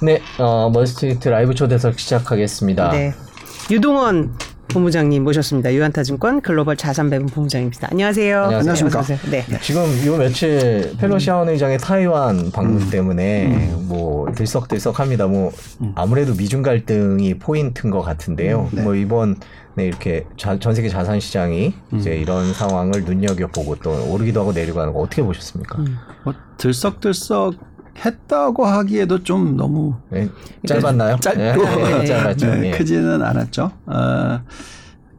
네, 어, 월스트리트 라이브 초대석 시작하겠습니다. 네. 유동원 본부장님 모셨습니다. 유안타증권 글로벌 자산배분 본부장입니다. 안녕하세요. 안녕하세요. 네. 네. 지금 요 며칠 펠로시 하원 의장의 타이완 방문 때문에 뭐 들썩들썩합니다. 뭐 아무래도 미중 갈등이 포인트인 것 같은데요. 뭐 이번 네, 이렇게 자- 전 세계 자산 시장이 이제 이런 상황을 눈여겨 보고 또 오르기도 하고 내리고 하는 거 어떻게 보셨습니까? 뭐 들썩들썩 했다고 하기에도 좀 너무 네, 짧았나요? 짧고 네, 짧았죠. 네, 예. 크지는 않았죠. 어,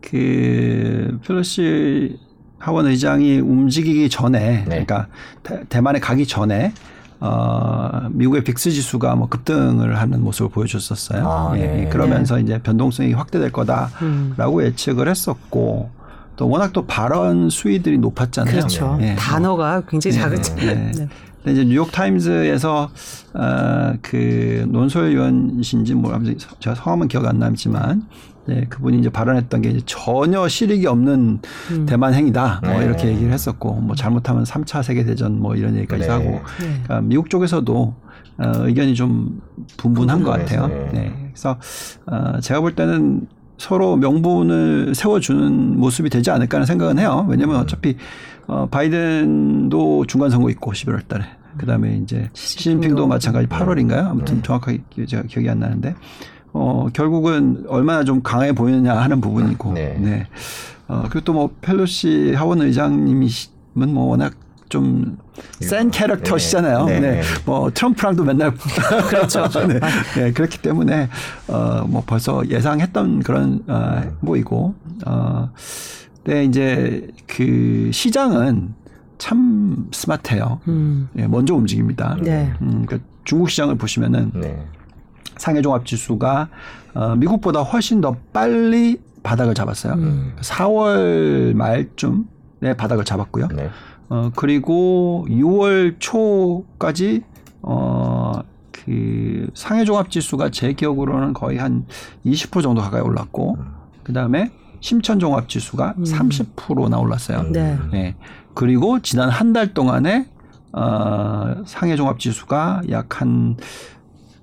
그 펠로시 하원 의장이 움직이기 전에 네. 그러니까 대, 대만에 가기 전에 어, 미국의 빅스 지수가 뭐 급등을 하는 모습을 보여줬었어요. 아, 예, 네. 그러면서 이제 변동성이 확대될 거다라고 예측을 했었고 또 워낙 또 발언 수위들이 높았잖아요. 그렇죠. 예. 단어가 굉장히 작았잖아요. 네. 네. 근데 이제 뉴욕 타임즈에서 어그 논설 위원신지 뭐 아무튼 제가 성함은 기억 안 남지만 네, 그분이 이제 발언했던 게 이제 전혀 실익이 없는 대만 행위다. 뭐 네. 이렇게 얘기를 했었고 뭐 잘못하면 3차 세계 대전 뭐 이런 얘기까지 네. 하고 네. 그러니까 미국 쪽에서도 어, 의견이 좀 분분한 것 같아요. 네. 네. 그래서 어, 제가 볼 때는 서로 명분을 세워주는 모습이 되지 않을까 하는 생각은 해요. 왜냐하면 어차피 어, 바이든도 중간 선거 있고 11월 달에 그다음에 이제 시진핑도 마찬가지 8월인가요? 아무튼 정확하게 기- 제가 기억이 안 나는데 어, 결국은 얼마나 좀 강해 보이느냐 하는 부분이고 네. 네. 어, 그리고 또 뭐 펠로시 하원 의장님이면 뭐 워낙 좀 센 캐릭터시잖아요. 네. 네. 네. 뭐 트럼프랑도 맨날 그렇죠. 네. 네. 그렇기 때문에 어뭐 벌써 예상했던 그런 어 뭐이고 어 근데 이제 그 시장은 참 스마트해요. 음. 예, 먼저 움직입니다. 네. 음, 그 중국 시장을 보시면은 네. 상해 종합 지수가 어, 미국보다 훨씬 더 빨리 바닥을 잡았어요. 음. 4월 말쯤에 바닥을 잡았고요. 네. 어, 그리고 6월 초까지, 어, 그 상해 종합 지수가 제 기억으로는 거의 한 20% 정도 가까이 올랐고, 그 다음에 심천 종합 지수가 30%나 올랐어요. 네. 네. 그리고 지난 한 달 동안에, 어, 상해 종합 지수가 약한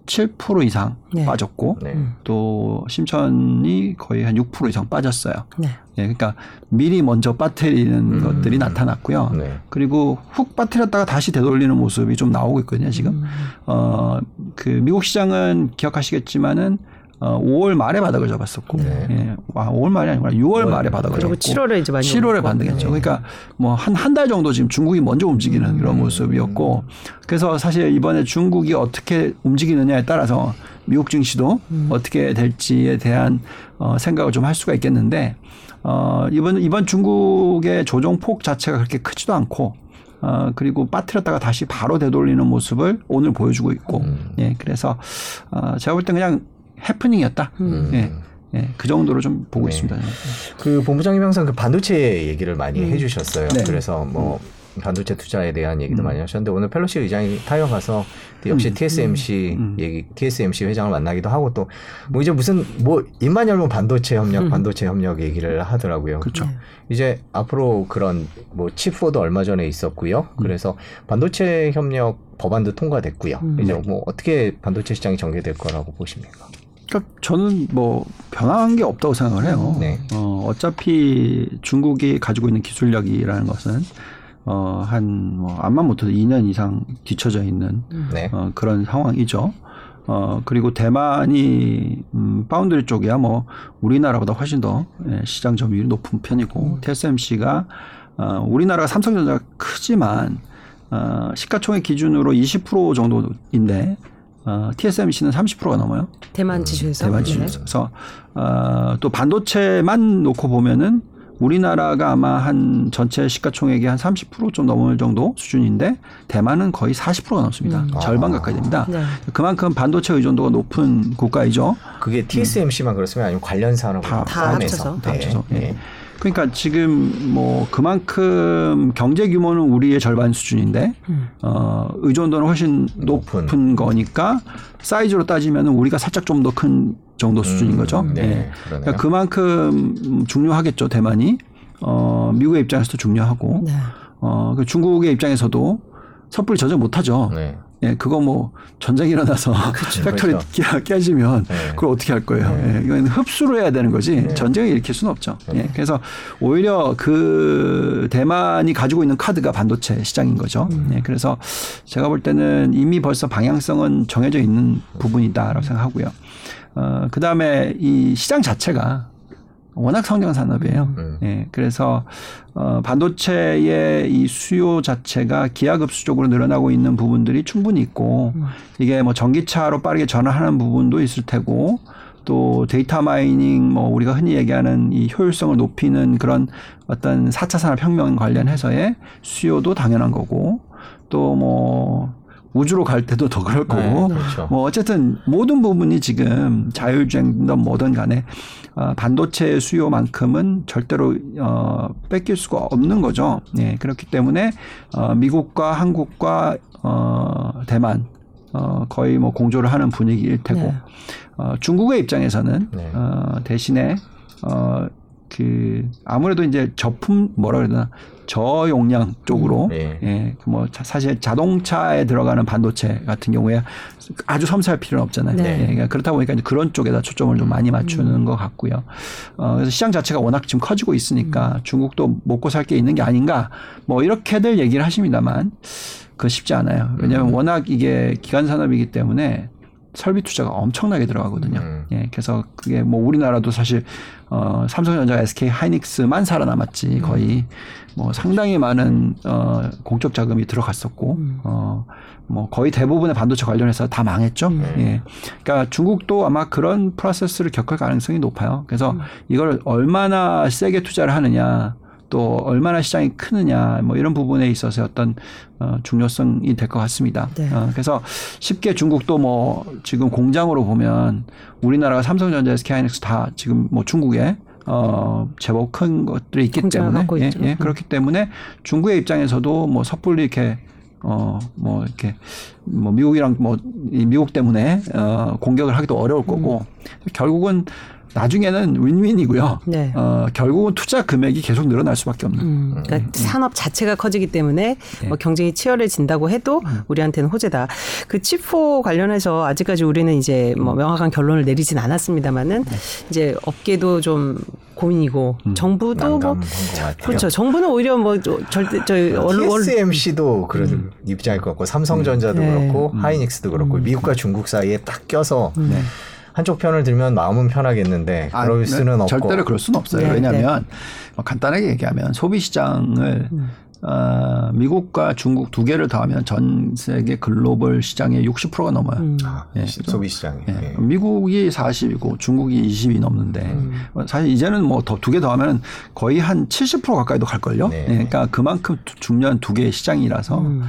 7% 이상 네. 빠졌고, 네. 또 심천이 거의 한 6% 이상 빠졌어요. 네. 예, 그러니까 미리 먼저 빠뜨리는 것들이 나타났고요. 네. 그리고 훅 빠뜨렸다가 다시 되돌리는 모습이 좀 나오고 있거든요, 지금. 어, 그 미국 시장은 기억하시겠지만은 어, 5월 말에 바닥을 잡았었고, 네. 예, 와, 5월 말이 아니구나, 6월 말에 바닥을 그리고 잡았고, 7월에 이제 많이 7월에 오르고. 반등했죠. 그러니까 뭐 한 한 달 정도 지금 중국이 먼저 움직이는 그런 모습이었고, 그래서 사실 이번에 중국이 어떻게 움직이느냐에 따라서 미국 증시도 어떻게 될지에 대한 어, 생각을 좀 할 수가 있겠는데, 어, 이번 이번 중국의 조정 폭 자체가 그렇게 크지도 않고. 어, 그리고 빠뜨렸다가 다시 바로 되돌리는 모습을 오늘 보여주고 있고, 예, 그래서, 어, 제가 볼 땐 그냥 해프닝이었다. 예, 예, 그 정도로 좀 보고 네. 있습니다. 그 본부장님 항상 그 반도체 얘기를 많이 해주셨어요. 네. 그래서 뭐 반도체 투자에 대한 얘기도 많이 하셨는데 오늘 펠로시 의장이 타이완 가서 또 역시 TSMC 얘기, TSMC 회장을 만나기도 하고 또 뭐 이제 무슨 뭐 입만 열면 반도체 협력, 반도체 협력 얘기를 하더라고요. 그렇죠. 이제 앞으로 그런 뭐 칩포도 얼마 전에 있었고요. 그래서 반도체 협력 법안도 통과됐고요. 이제 뭐 어떻게 반도체 시장이 전개될 거라고 보십니까? 그러니까 저는 뭐 변한 게 없다고 생각을 해요. 네. 어, 어차피 중국이 가지고 있는 기술력이라는 것은 어, 한 뭐 암만 못해도 2년 이상 뒤쳐져 있는 네. 어, 그런 상황이죠. 어, 그리고 대만이, 음, 파운드리 쪽이야 뭐, 우리나라보다 훨씬 더 예, 시장 점유율이 높은 편이고, TSMC가, 어, 우리나라가 삼성전자가 크지만, 어, 시가총액 기준으로 20% 정도인데, 어, TSMC는 30%가 넘어요. 대만 지수에서. 대만 네. 지수에서. 그래서, 어, 또 반도체만 놓고 보면은, 우리나라가 아마 한 전체 시가총액이 한 30%좀 넘을 정도 수준인데 대만은 거의 40%가 넘습니다. 절반 가까이 됩니다. 네. 그만큼 반도체 의존도가 높은 국가이죠. 그게 TSMC만 그렇으면 아니면 관련 산업 다- 다 합쳐서. 다 합쳐서. 네. 예. 그러니까 지금 뭐 그만큼 경제 규모는 우리의 절반 수준인데 어, 의존도는 훨씬 높은, 높은. 거니까 사이즈로 따지면 우리가 살짝 좀 더 큰 정도 수준인 거죠. 네, 예. 그러네요. 그러니까 그만큼 중요하겠죠 대만이 어, 미국의 입장에서도 중요하고 네. 어, 그 중국의 입장에서도 섣불리 저걸 못하죠. 네. 예, 그거 뭐 전쟁이 일어나서 factory 그렇죠. 깨- 깨지면 네. 그걸 어떻게 할 거예요? 예, 이건 흡수를 해야 되는 거지 전쟁을 일으킬 수는 없죠. 예, 그래서 오히려 그 대만이 가지고 있는 카드가 반도체 시장인 거죠. 예, 그래서 제가 볼 때는 이미 벌써 방향성은 정해져 있는 부분이다라고 생각하고요. 어, 그 다음에 이 시장 자체가 워낙 성장 산업이에요. 음. 예, 그래서 어, 반도체의 이 수요 자체가 기하급수적으로 늘어나고 있는 부분들이 충분히 있고 이게 뭐 전기차로 빠르게 전환하는 부분도 있을 테고 또 data mining 뭐 우리가 흔히 얘기하는 이 효율성을 높이는 그런 어떤 4차 산업 혁명 관련해서의 수요도 당연한 거고 또 뭐 우주로 갈 때도 더 그럴 거고 네, 그렇죠. 뭐 어쨌든 모든 부분이 지금 자율주행든 뭐든 간에 어, 반도체 수요만큼은 절대로 어, 뺏길 수가 없는 거죠. 예, 그렇기 때문에 어, 미국과 한국과 어, 대만 어, 거의 뭐 공조를 하는 분위기일 테고 네. 어, 중국의 입장에서는 네. 어, 대신에 어, 그 아무래도 이제 저품 뭐라 되나 저용량 쪽으로 네. 예, 그뭐 자- 사실 자동차에 들어가는 반도체 같은 경우에 아주 섬세할 필요는 없잖아요. 네. 예, 그러니까 그렇다 보니까 이제 그런 쪽에다 초점을 좀 많이 맞추는 것 같고요. 어, 그래서 시장 자체가 워낙 지금 커지고 있으니까 중국도 먹고 살 게 있는 게 아닌가 뭐 이렇게들 얘기를 하십니다만 그거 쉽지 않아요. 왜냐하면 워낙 이게 기간 산업이기 때문에 설비 투자가 엄청나게 들어가거든요. 음. 예, 그래서 그게 뭐 우리나라도 사실 어 삼성전자, SK 하이닉스만 살아남았지 거의 뭐 상당히 많은 어 공적 자금이 들어갔었고 어 뭐 거의 대부분의 반도체 관련해서 다 망했죠. 예. 그러니까 중국도 아마 그런 프로세스를 겪을 가능성이 높아요. 그래서 이걸 얼마나 세게 투자를 하느냐 또 얼마나 시장이 크느냐 뭐 이런 부분에 있어서 어떤 어, 중요성이 될 것 같습니다. 네. 어, 그래서 쉽게 중국도 뭐 지금 공장으로 보면 우리나라가 삼성전자, SK하이닉스 다 지금 뭐 중국에 어 제법 큰 것들이 있기 때문에 예. 예, 음. 그렇기 때문에 중국의 입장에서도 뭐 섣불리 이렇게 어 뭐 이렇게 뭐 미국이랑 뭐 이 미국 때문에 어 공격을 하기도 어려울 거고 음. 결국은 나중에는 윈윈이고요. 네. 어 결국은 투자 금액이 계속 늘어날 수밖에 없는. 음, 그러니까 산업 자체가 커지기 때문에 네. 뭐 경쟁이 치열해진다고 해도 음. 우리한테는 호재다. 그 칩4 관련해서 아직까지 우리는 이제 뭐 음. 명확한 결론을 내리진 않았습니다만은 네. 이제 업계도 좀 고민이고 음. 정부도 뭐. 그렇죠. 정부는 오히려 뭐 저- 절대 저희 얼, 얼, TSMC도 그런 입장일 것 같고 삼성전자도 네. 그렇고 하이닉스도 그렇고 미국과 중국 사이에 딱 껴서 네. 한쪽 편을 들면 마음은 편하겠는데 아, 그럴 네. 수는 없고 절대로 그럴 수는 없어요. 네, 왜냐하면 뭐 간단하게 얘기하면 소비 시장을 어, 미국과 중국 두 개를 더하면 전 세계 글로벌 시장의 60%가 넘어요. 음. 아, 예. 소비 시장이 예. 예. 미국이 40이고 중국이 20이 넘는데 음. 사실 이제는 뭐 더 두 개 더하면 거의 한 70% 가까이도 갈 걸요. 네. 예, 그러니까 그만큼 두- 중요한 두 개의 시장이라서 음.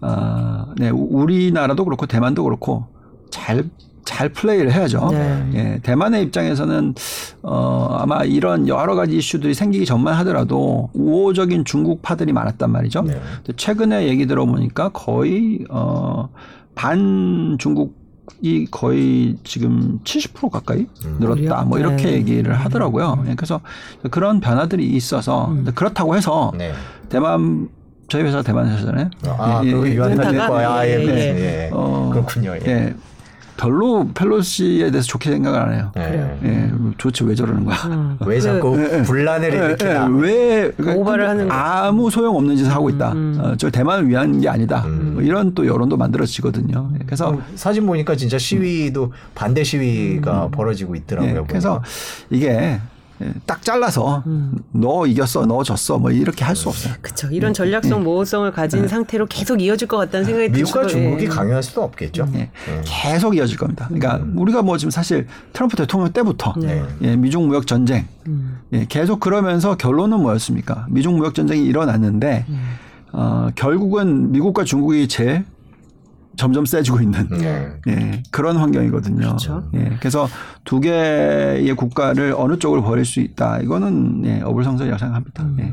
어, 네, 우- 우리나라도 그렇고 대만도 그렇고 잘 잘 플레이를 해야죠. 네. 예, 대만의 입장에서는 어, 아마 이런 여러 가지 이슈들이 생기기 전만 하더라도 우호적인 중국파들이 많았단 말이죠. 네. 근데 최근에 얘기 들어보니까 거의 어, 반 중국 이 거의 지금 70% 가까이 늘었다. 그래요? 뭐 이렇게 네. 얘기를 하더라고요. 예, 그래서 그런 변화들이 있어서 음. 그렇다고 해서 네. 대만 저희 회사 대만 회사잖아요. 아, 예, 예, 그리고 예. 거야. 아, 예, 예. 예. 예. 어, 그렇군요. 예. 예. 별로 펠로시에 대해서 좋게 생각을 안 해요. 예. 예, 도대체 왜 저러는 거야? 음. 왜 자꾸 분란을 예, 일으키나? 예, 왜 그러니까 오바를 하는 거. 아무 소용 없는 짓을 하고 있다. 음. 어, 저 대만을 위한 게 아니다. 음. 뭐 이런 또 여론도 만들어지거든요. 예, 그래서 어, 사진 보니까 진짜 시위도 반대 시위가 벌어지고 있더라고요. 예, 그래서. 이게 예, 딱 잘라서 음. 너 이겼어, 너 졌어, 뭐 이렇게 할 수 없어요. 그렇죠. 이런 전략성 모호성을 가진 상태로 계속 이어질 것 같다는 생각이 미국과 들어요. 중국이 예. 강요할 수도 없겠죠. 예, 음. 계속 이어질 겁니다. 그러니까 우리가 뭐 지금 사실 트럼프 대통령 때부터 네. 예, 미중 무역 전쟁 음. 예, 계속 그러면서 결론은 뭐였습니까? 미중 무역 전쟁이 일어났는데 어, 결국은 미국과 중국이 제일 점점 세지고 있는 네. 예, 그런 환경이거든요. 그렇죠. 예, 그래서 두 개의 국가를 어느 쪽을 버릴 수 있다. 이거는 예, 어불성설이라고 생각합니다. 예.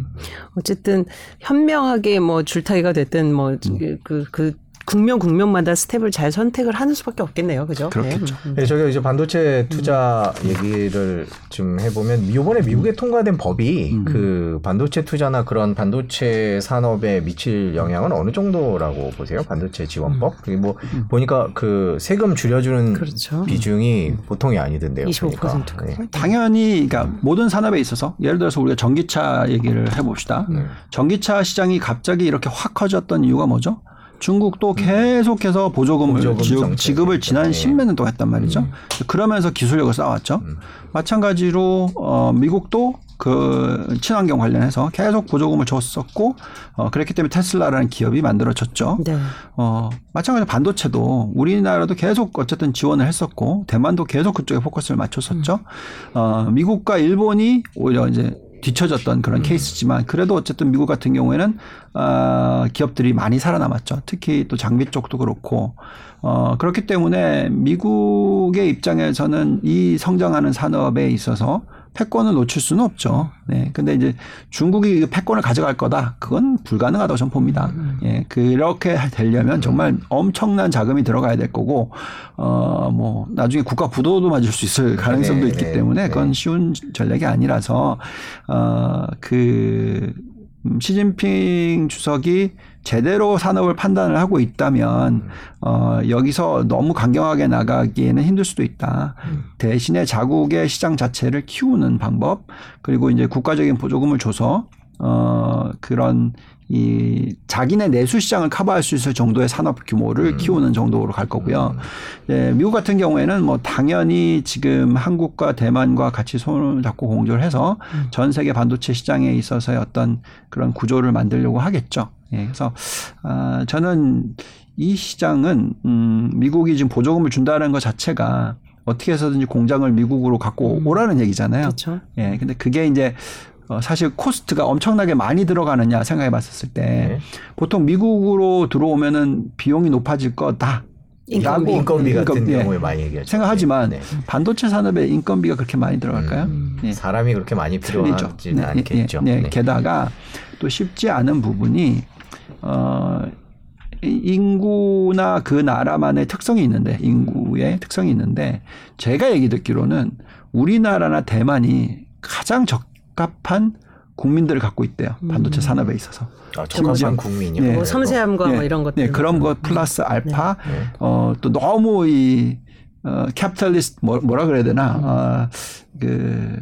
어쨌든 현명하게 뭐 줄타기가 됐든 뭐그그 국면 국면마다 스텝을 잘 선택을 하는 수밖에 없겠네요. 그죠? 그렇겠죠. 네. 네, 저희가 이제 반도체 투자 얘기를 좀 해보면 이번에 미국에 통과된 법이 그 반도체 투자나 그런 반도체 산업에 미칠 영향은 어느 정도라고 보세요? 반도체 지원법? 그게 뭐 보니까 그 세금 줄여주는 그렇죠. 비중이 보통이 아니던데요. 25% 가. 보니까. 네. 당연히 그러니까 모든 산업에 있어서 예를 들어서 우리가 전기차 얘기를 해봅시다. 네. 전기차 시장이 갑자기 이렇게 확 커졌던 이유가 뭐죠? 중국도 계속해서 보조금을 보조금 지- 정책. 지급을 지난 네. 십몇 년 동안 했단 말이죠. 그러면서 기술력을 쌓았죠. 마찬가지로 어, 미국도 그 친환경 관련해서 계속 보조금을 줬었고 어, 그랬기 때문에 테슬라라는 기업이 만들어졌죠. 네. 어, 마찬가지로 반도체도 우리나라도 계속 어쨌든 지원을 했었고 대만도 계속 그쪽에 포커스를 맞췄었죠. 어, 미국과 일본이 오히려 이제 뒤처졌던 그런 케이스지만 그래도 어쨌든 미국 같은 경우에는 어, 기업들이 많이 살아남았죠. 특히 또 장비 쪽도 그렇고 어, 그렇기 때문에 미국의 입장에서는 이 성장하는 산업에 있어서 패권을 놓칠 수는 없죠. 네. 근데 이제 중국이 그 패권을 가져갈 거다. 그건 불가능하다고 저는 봅니다. 예. 그렇게 되려면 정말 엄청난 자금이 들어가야 될 거고, 어, 뭐, 나중에 국가 부도도 맞을 수 있을 가능성도 네, 있기 네, 때문에 네. 그건 쉬운 전략이 아니라서, 어, 그, 음, 시진핑 주석이 제대로 산업을 판단을 하고 있다면 어 여기서 너무 강경하게 나가기에는 힘들 수도 있다. 대신에 자국의 시장 자체를 키우는 방법 그리고 이제 국가적인 보조금을 줘서 어 그런 이 자기네 내수 시장을 커버할 수 있을 정도의 산업 규모를 키우는 정도로 갈 거고요. 예, 미국 같은 경우에는 뭐 당연히 지금 한국과 대만과 같이 손을 잡고 공조를 해서 전 세계 반도체 시장에 있어서의 어떤 그런 구조를 만들려고 하겠죠. 예, 그래서 아, 저는 이 시장은 음, 미국이 지금 보조금을 준다는 것 자체가 어떻게 해서든지 공장을 미국으로 갖고 오라는 얘기잖아요. 그렇죠. 예, 근데 그게 이제 어, 사실 코스트가 엄청나게 많이 들어가느냐 생각해 봤었을 때 네. 보통 미국으로 들어오면은 비용이 높아질 거다. 인건비. 인건비 같은 인건비, 예. 경우에 많이 얘기하죠. 생각하지만 네. 반도체 산업에 인건비가 그렇게 많이 들어갈까요? 예. 사람이 그렇게 많이. 필요하지는 네, 않겠죠. 네, 네. 네. 게다가 또 쉽지 않은 부분이 어 이- 인구나 그 나라만의 특성이 있는데 인구의 특성이 있는데 제가 얘기 듣기로는 우리나라나 대만이 가장 적합한 국민들을 갖고 있대요. 반도체 산업에 있어서. 아, 적합한 국민이요. 네. 뭐 섬세함과 예, 뭐 이런 것들. 네, 그런 것 플러스 알파. 네. 어 또 너무 이 어, capitalist 뭐, 뭐라 그래야 되나? 어, 그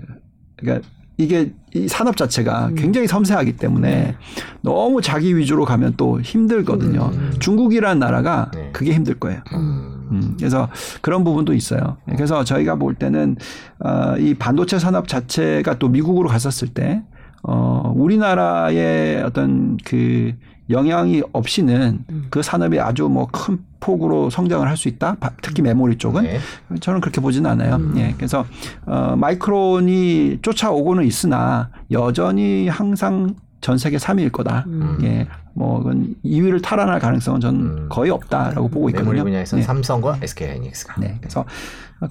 그러니까 이게 이 산업 자체가 굉장히 섬세하기 때문에 너무 자기 위주로 가면 또 힘들거든요. 중국이라는 나라가 네. 그게 힘들 거예요. 음. 음, 그래서 그런 부분도 있어요. 그래서 저희가 볼 때는 어, 이 반도체 산업 자체가 또 미국으로 갔었을 때 어, 우리나라의 어떤 그 영향이 없이는 그 산업이 아주 뭐 큰 폭으로 성장을 할 수 있다. 바- 특히 메모리 쪽은 네. 저는 그렇게 보지는 않아요. 예. 그래서 어 마이크론이 쫓아오고는 있으나 여전히 항상 전 세계 3위일 거다. 예. 뭐 그건 2위를 탈환할 가능성은 저는 음. 거의 없다라고 보고 있거든요. 메모리 분야에서는 예. 삼성과 SK 하이닉스가. 네. 그래서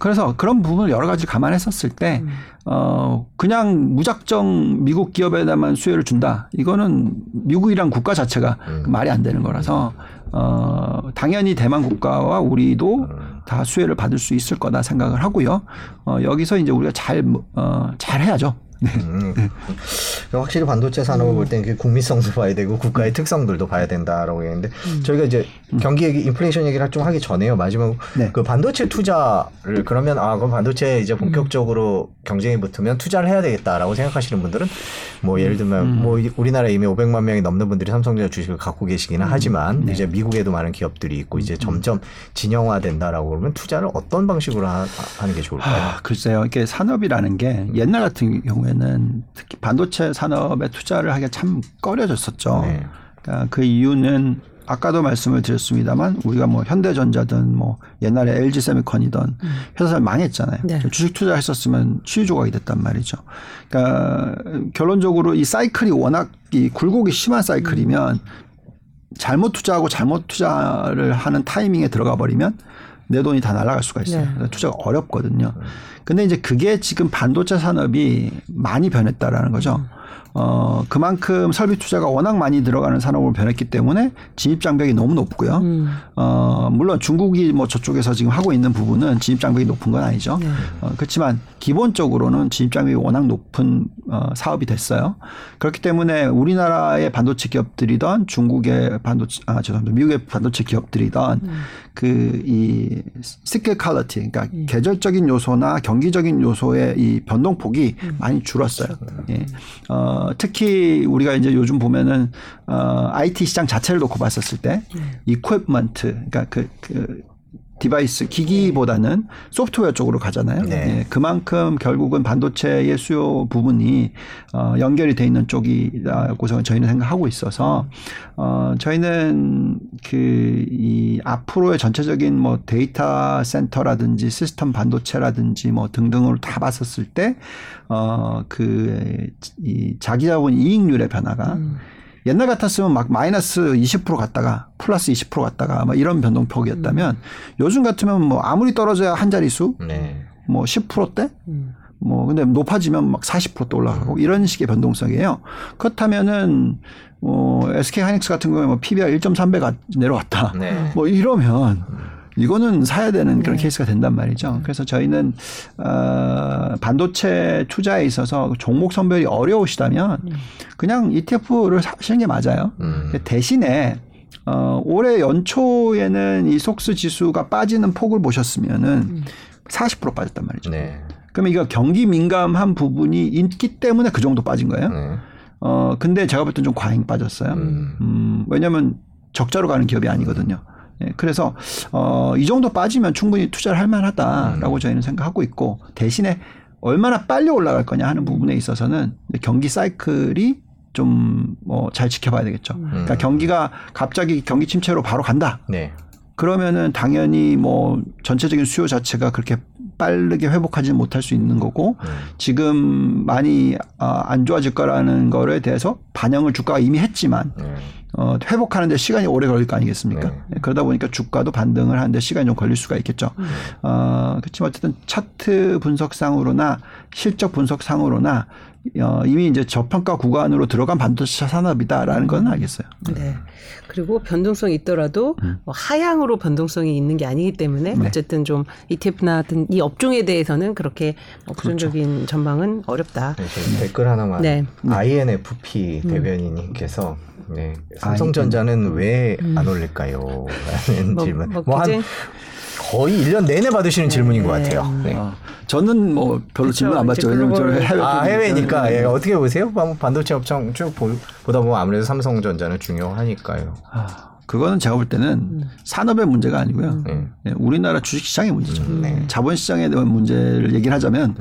그래서 그런 부분을 여러 가지 감안했었을 때, 어, 그냥 무작정 미국 기업에다만 수혜를 준다. 이거는 미국이란 국가 자체가 음. 말이 안 되는 거라서, 어, 당연히 대만 국가와 우리도 다 수혜를 받을 수 있을 거다 생각을 하고요. 어, 여기서 이제 우리가 잘, 어, 잘 해야죠. 네. 음. 확실히 반도체 산업을 볼 때는 그 국민성도 봐야 되고 국가의 특성들도 봐야 된다라고 했는데 저희가 이제 경기 얘기, 인플레이션 얘기를 좀 하기 전에요. 마지막 네. 그 반도체 투자를 그러면 아 그럼 반도체 이제 본격적으로 경쟁이 붙으면 투자를 해야 되겠다라고 생각하시는 분들은 뭐 예를 들면 뭐 이- 우리나라에 이미 500만 명이 넘는 분들이 삼성전자 주식을 갖고 계시기는 하지만 이제 미국에도 많은 기업들이 있고 이제 점점 진영화된다라고 그러면 투자를 어떤 방식으로 하, 하는 게 좋을까요? 아, 글쎄요. 이게 산업이라는 게 옛날 같은 경우에 는 특히 반도체 산업에 투자를 하기가 참 꺼려졌었죠. 네. 그러니까 그 이유는 아까도 말씀을 드렸습니다만 우리가 뭐 현대전자든 뭐 옛날에 LG 세미컨이든 회사를 망했잖아요. 네. 주식 투자했었으면 수위 조각이 됐단 말이죠. 그러니까 결론적으로 이 사이클이 워낙 이 굴곡이 심한 사이클이면 잘못 투자하고 잘못 투자를 하는 타이밍에 들어가 버리면 내 돈이 다 날아갈 수가 있어요. 네. 그래서 투자가 어렵거든요. 근데 이제 그게 지금 반도체 산업이 많이 변했다라는 거죠. 어, 그만큼 설비 투자가 워낙 많이 들어가는 산업으로 변했기 때문에 진입 장벽이 너무 높고요. 음. 어, 물론 중국이 뭐 저쪽에서 지금 하고 있는 부분은 진입 장벽이 높은 건 아니죠. 네. 어, 그렇지만 기본적으로는 진입 장벽이 워낙 높은 어, 사업이 됐어요. 그렇기 때문에 우리나라의 반도체 기업들이던 중국의 반도체 아 죄송합니다. 미국의 반도체 기업들이던 음. 그 이 cyclicality 그러니까 음. 계절적인 요소나 경기적인 요소의 이 변동폭이 음. 많이 줄었어요. 예. 어, 특히 우리가 이제 요즘 보면은 어, IT 시장 자체를 놓고 봤었을 때 equipment 그러니까 그, 그 device 기기보다는 소프트웨어 쪽으로 가잖아요. 네. 예, 그만큼 결국은 반도체의 수요 부분이 어, 연결이 돼 있는 쪽이라고 저희는 생각하고 있어서 어, 저희는 그 이 앞으로의 전체적인 뭐 데이터 센터라든지 시스템 반도체라든지 뭐 등등으로 다 봤었을 때 어, 그이 자기 자본 이익률의 변화가 음. 옛날 같았으면 막 마이너스 20% 갔다가 플러스 20% 갔다가 막 이런 변동폭이었다면 요즘 같으면 뭐 아무리 떨어져야 한 자릿수 네. 뭐 10%대 음. 뭐 근데 높아지면 막 40%또 올라가고 이런 식의 변동성이에요. 그렇다면은 어 SK 하이닉스 같은 경우에 뭐 PBR 1.3배 가 내려왔다. 네. 뭐 이러면 이거는 사야 되는 그런 케이스가 된단 말이죠. 그래서 저희는 어 반도체 투자에 있어서 종목 선별이 어려우시다면 그냥 ETF를 사시는 게 맞아요. 음. 대신에 어 올해 연초에는 이 속스 지수가 빠지는 폭을 보셨으면은 40% 빠졌단 말이죠. 네. 그러면 이거 경기 민감한 부분이 있기 때문에 그 정도 빠진 거예요. 네. 어 근데 제가 볼 땐 좀 과잉 빠졌어요. 음. 음, 왜냐하면 적자로 가는 기업이 아니거든요. 예, 그래서 어, 이 정도 빠지면 충분히 투자를 할 만하다라고 저희는 생각하고 있고 대신에 얼마나 빨리 올라갈 거냐 하는 부분에 있어서는 경기 사이클이 좀 뭐 잘 지켜봐야 되겠죠. 그러니까 경기가 갑자기 경기 침체로 바로 간다. 네. 그러면은 당연히 뭐 전체적인 수요 자체가 그렇게 빠르게 회복하지는 못할 수 있는 거고 음. 지금 많이 아, 안 좋아질 거라는 거에 대해서 반영을 주가가 이미 했지만 네. 어, 회복하는데 시간이 오래 걸릴 거 아니겠습니까? 네. 네, 그러다 보니까 주가도 반등을 하는데 시간이 좀 걸릴 수가 있겠죠. 어, 그렇지만 어쨌든 차트 분석상으로나 실적 분석상으로나 어, 이미 이제 저평가 구간으로 들어간 반도체 산업이다라는 건 알겠어요. 네. 그리고 변동성이 있더라도 음. 뭐 하향으로 변동성이 있는 게 아니기 때문에 네. 어쨌든 좀 ETF나 같은 이 업종에 대해서는 그렇게 뭐 그렇죠. 부정적인 전망은 어렵다. 네, 댓글 하나만 네. INFP 대변인님께서 네, 삼성전자는 왜 안 올릴까요? 라는 뭐, 질문. 뭐뭐한 굉장히- 거의 1년 내내 받으시는 질문인 것 같아요. 네. 어, 저는 뭐 별로. 질문 안 받죠. 왜냐면 저는 해외 아, 해외니까. 예, 어떻게 보세요? 뭐 반도체 업종 쭉 보, 보다 보면 아무래도 삼성전자는 중요하니까요. 아, 그거는 제가 볼 때는 음. 산업의 문제가 아니고요. 네. 예, 우리나라 주식시장의 문제죠. 음, 네. 자본시장에 대한 문제를 얘기를 하자면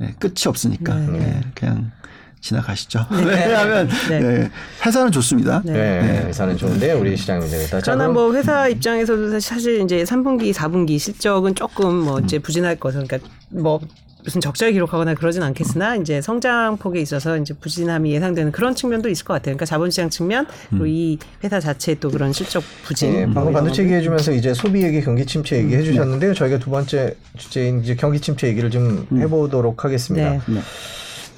예, 끝이 없으니까 네. 예, 그냥 지나가시죠. 왜냐하면 네. 예, 회사는 좋습니다. 네. 네, 회사는 좋은데 우리 시장 문제가 있다. 자, 그러나 뭐 회사 입장에서도 사실 이제 3분기, 4분기 실적은 조금 뭐 이제 음. 부진할 거죠. 그러니까 뭐 무슨 적자를 기록하거나 그러진 않겠으나 이제 성장 폭에 있어서 이제 부진함이 예상되는 그런 측면도 있을 것 같아요. 그러니까 자본시장 측면 그리고 음. 이 회사 자체 또 그런 실적 부진. 네, 뭐 방금 이런 반도체 얘기해주면서 이제 소비 얘기, 경기 침체 얘기 해주셨는데요. 저희가 두 번째 주제인 이제 경기 침체 얘기를 좀 해보도록 하겠습니다. 네. 네.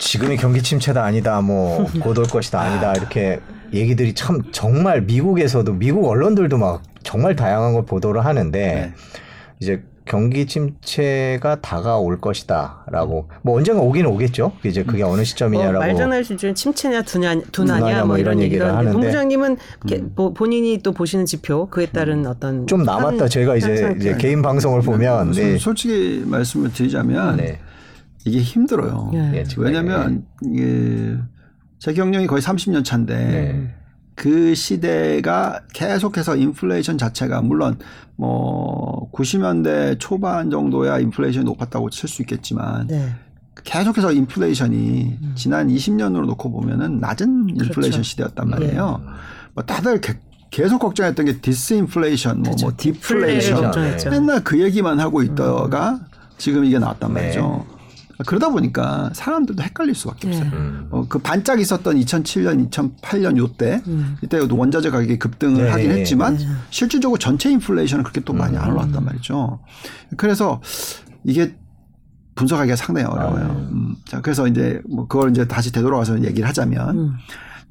지금이 경기 침체다 아니다, 뭐 곧 올 것이다 아니다 이렇게 얘기들이 참 정말 미국에서도 미국 언론들도 막 정말 다양한 걸 보도를 하는데 네. 이제 경기 침체가 다가올 것이다라고 뭐 언젠가 오기는 오겠죠. 이제 그게 어느 뭐 시점이냐라고 말전할 수준 침체냐 두냐, 두나냐 두나냐 뭐 이런 얘기를 하는데 하는데. 본부장님은 이렇게 뭐 본인이 또 보시는 지표 그에 따른 어떤 좀 남았다. 현- 제가 이제, 이제 개인 방송을 보면 솔- 네. 솔직히 말씀을 드리자면 네. 이게 힘들어요. 예. 예, 왜냐하면 이게 제 경력이 거의 30년 차인데 네. 그 시대가 계속해서 인플레이션 자체가 물론 뭐 90년대 초반 정도야 인플레이션이 높았다고 칠 수 있겠지만 네. 계속해서 인플레이션이 지난 20년으로 놓고 보면은 낮은 인플레이션 그렇죠. 시대였단 말이에요. 뭐 다들 게- 계속 걱정했던 게 디스인플레이션, 뭐, 뭐 플레이를 디플레이션. 맨날 그 얘기만 하고 있다가 지금 이게 나왔단 네. 말이죠. 그러다 보니까 사람들도 헷갈릴 수밖에 네. 없어요. 음. 어, 그 반짝 있었던 2007년, 2008년 요때 이때 원자재 가격이 급등을 네, 하긴 네, 했지만 실질적으로 전체 인플레이션은 그렇게 또 많이 안 올랐단 말이죠. 그래서 이게 분석하기가 상당히 어려워요. 아, 네. 음, 자, 그래서 이제 뭐 그걸 이제 다시 되돌아가서 얘기를 하자면 음.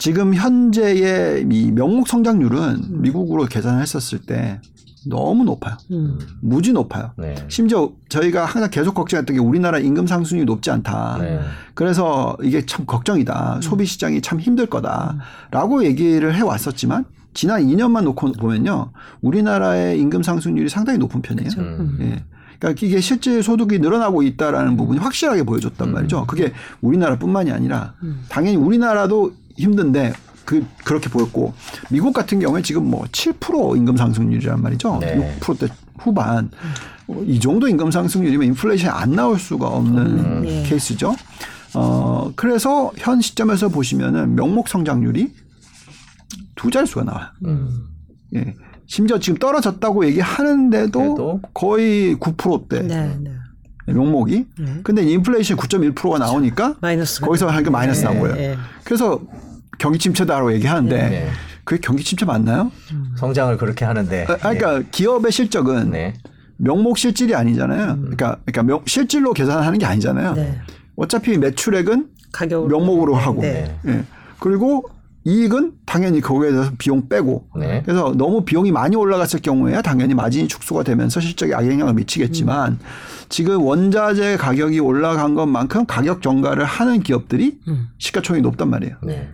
지금 현재의 이 명목 성장률은 미국으로 계산했었을 때 너무 높아요. 음. 무지 높아요. 네. 심지어 저희가 항상 계속 걱정했던 게 우리나라 임금 상승률이 높지 않다. 네. 그래서 이게 참 걱정이다. 소비 시장이 참 힘들 거다라고 얘기를 해 왔었지만 지난 2년만 놓고 보면요. 우리나라의 임금 상승률이 상당히 높은 편이에요. 음. 예. 그러니까 이게 실제 소득이 늘어나고 있다라는 부분이 확실하게 보여줬단 음. 말이죠. 그게 우리나라뿐만이 아니라 당연히 우리나라도 힘든데 그 그렇게 보였고 미국 같은 경우에 지금 뭐 7% 임금 상승률이란 말이죠. 네. 6%대 후반 어, 이 정도 임금 상승률이면 인플레이션이 안 나올 수가 없는 예. 케이스죠. 어 그래서 현 시점에서 보시면은 명목 성장률이 두 자릿수가 나와요. 음. 예. 심지어 지금 떨어졌다고 얘기하는데도 그래도? 거의 9%대 네, 네. 명목이. 네. 근데 인플레이션 9.1%가 나오니까 마이너스 거기서 하니까 마이너스 나온 거예요. 예. 그래서 경기 침체다라고 얘기하는데 네. 그게 경기 침체 맞나요? 성장을 그렇게 하는데. 아, 그러니까 기업의 실적은 네. 명목 실질이 아니잖아요. 그러니까 그러니까 명- 실질로 계산하는 게 아니잖아요. 네. 어차피 매출액은 가격으로 명목으로 네, 하고 네. 예. 그리고 이익은 당연히 거기에 대해서 비용 빼고 네. 그래서 너무 비용이 많이 올라갔을 경우에야 당연히 마진이 축소가 되면서 실적에 악영향을 미치겠지만 지금 원자재 가격이 올라간 것만큼 가격 정가를 하는 기업들이 음. 시가총액이 높단 말이에요. 네.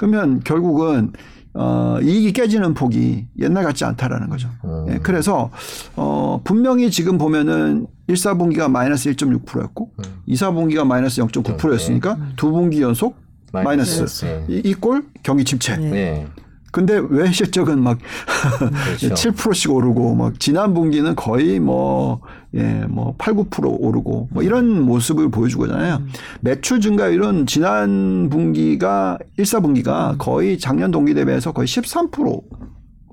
그러면 결국은 어, 이익이 깨지는 폭이 옛날 같지 않다라는 거죠. 음. 예, 그래서 어, 분명히 지금 보면은 1, 4분기가 마이너스 1.6%였고 음. 2, 4분기가 마이너스 0.9%였으니까 두 분기 연속 마이너스. 마이너스. 네. 이꼴 경기 침체. 네. 네. 근데 왜 실적은 막 그렇죠. 7%씩 오르고 막 지난 분기는 거의 뭐 예, 뭐 8, 9% 오르고 뭐 이런 모습을 보여주거든요. 매출 증가율은 지난 분기가 1, 4분기가 거의 작년 동기 대비해서 거의 13%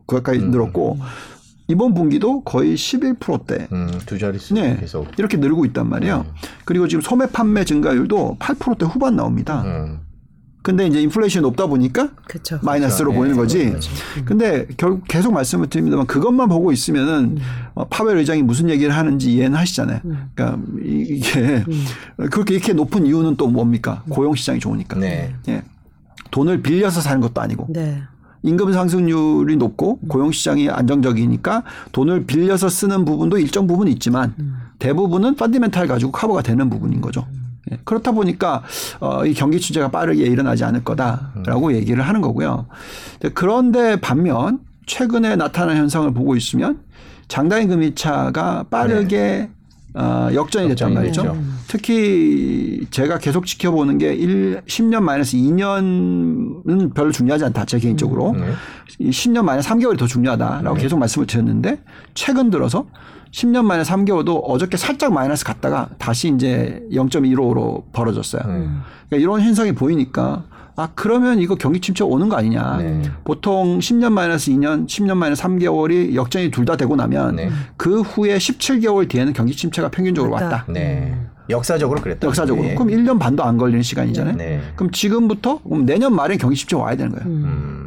가까이 늘었고 이번 분기도 거의 11%대 음, 두 자릿수 네. 계속. 이렇게 늘고 있단 말이에요. 그리고 지금 소매 판매 증가율도 8%대 후반 나옵니다. 음. 근데 이제 인플레이션이 높다 보니까 그렇죠. 마이너스로 네, 보이는 거지. 그렇죠. 근데 결국 계속 말씀을 드립니다만 그것만 보고 있으면은 어, 파웰 의장이 무슨 얘기를 하는지 이해는 하시잖아요. 그러니까 이- 이게 그렇게 이렇게 높은 이유는 또 뭡니까? 고용 시장이 좋으니까. 네. 예. 돈을 빌려서 사는 것도 아니고 네. 임금 상승률이 높고 고용 시장이 안정적이니까 돈을 빌려서 쓰는 부분도 일정 부분 있지만 대부분은 펀디멘탈 가지고 커버가 되는 부분인 거죠. 예. 그렇다 보니까 어, 이 경기 침체가 빠르게 일어나지 않을 거다라고 얘기를 하는 거고요. 그런데 반면 최근에 나타난 현상을 보고 있으면 장단의 금리차가 빠르게 어, 역전이 됐단 말이죠. 됐죠. 특히 제가 계속 지켜보는 게 1, 10년 마이너스 2년은 별로 중요하지 않다. 제 개인적으로. 네. 이 10년 마이너스 3개월이 더 중요하다라고 계속 말씀을 드렸는데 최근 들어서 10년 마이너스 3개월도 어저께 살짝 마이너스 갔다가 다시 이제 0.15로 벌어졌어요. 음. 그러니까 이런 현상이 보이니까 아 그러면 이거 경기 침체 오는 거 아니냐. 네. 보통 10년 마이너스 2년, 10년 마이너스 3개월이 역전이 둘 다 되고 나면 네. 그 후에 17개월 뒤에는 경기 침체가 평균적으로 맞다. 왔다. 네. 역사적으로 그랬다. 역사적으로. 예. 그럼 1년 반도 안 걸리는 시간이잖아요. 네. 그럼 지금부터 그럼 내년 말에 경기 침체 와야 되는 거예요. 음.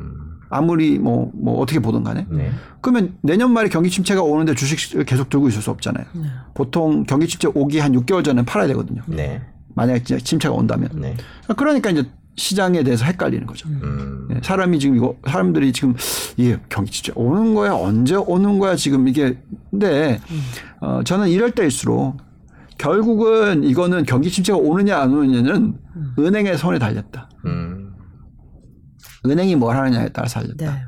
아무리 뭐, 뭐 어떻게 보든 간에. 네. 그러면 내년 말에 경기 침체가 오는데 주식을 계속 들고 있을 수 없잖아요. 보통 경기 침체 오기 한 6개월 전에 팔아야 되거든요. 네. 만약에 진짜 침체가 온다면. 네. 그러니까 이제 시장에 대해서 헷갈리는 거죠. 음. 예, 사람이 지금 이거 사람들이 지금 이게 경기 침체 오는 거야 언제 오는 거야 지금 이게 근데 어, 저는 이럴 때일수록 결국은 이거는 경기 침체가 오느냐 안 오느냐는 은행의 손에 달렸다. 음. 은행이 뭘 하느냐에 따라서 달렸다. 네.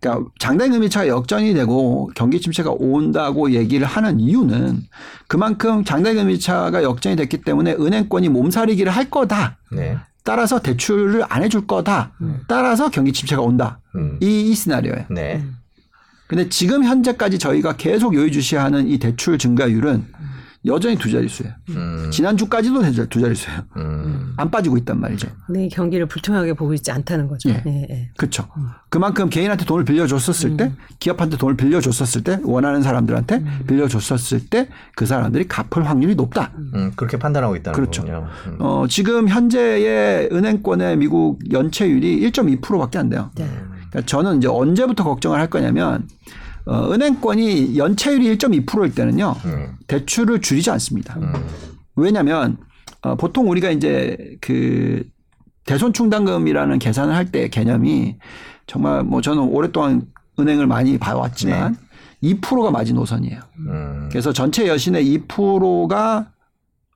그러니까 장단 금리차가 역전이 되고 경기 침체가 온다고 얘기를 하는 이유는 그만큼 장단 금리차가 역전이 됐기 때문에 은행권이 몸살이기를 할 거다. 네. 따라서 대출을 안 해줄 거다. 따라서 경기 침체가 온다. 음. 이, 이 시나리오예요. 네. 근데 지금 현재까지 저희가 계속 여의주시하는 이 대출 증가율은 여전히 두 자릿수예요. 음. 지난주까지도 두 자- 자릿수예요. 음. 안 빠지고 있단 말이죠. 네, 경기를 불투명하게 보고 있지 않다는 거죠. 예. 예, 예. 그렇죠. 그만큼 개인한테 돈을 빌려줬었을 때, 기업한테 돈을 빌려줬었을 때, 원하는 사람들한테 빌려줬었을 때, 그 사람들이 갚을 확률이 높다. 음. 그렇게 판단하고 있다는 그렇죠. 거군요. 음. 어, 지금 현재의 은행권의 미국 연체율이 1.2%밖에 안 돼요. 네. 그러니까 저는 이제 언제부터 걱정을 할 거냐면, 어, 은행권이 연체율이 1.2%일 때는요, 음. 대출을 줄이지 않습니다. 음. 왜냐하면 어, 보통 우리가 이제 그 대손 충당금이라는 계산을 할 때 개념이 정말 뭐 저는 오랫동안 은행을 많이 봐왔지만 네. 2%가 마지노선이에요. 음. 그래서 전체 여신의 2%가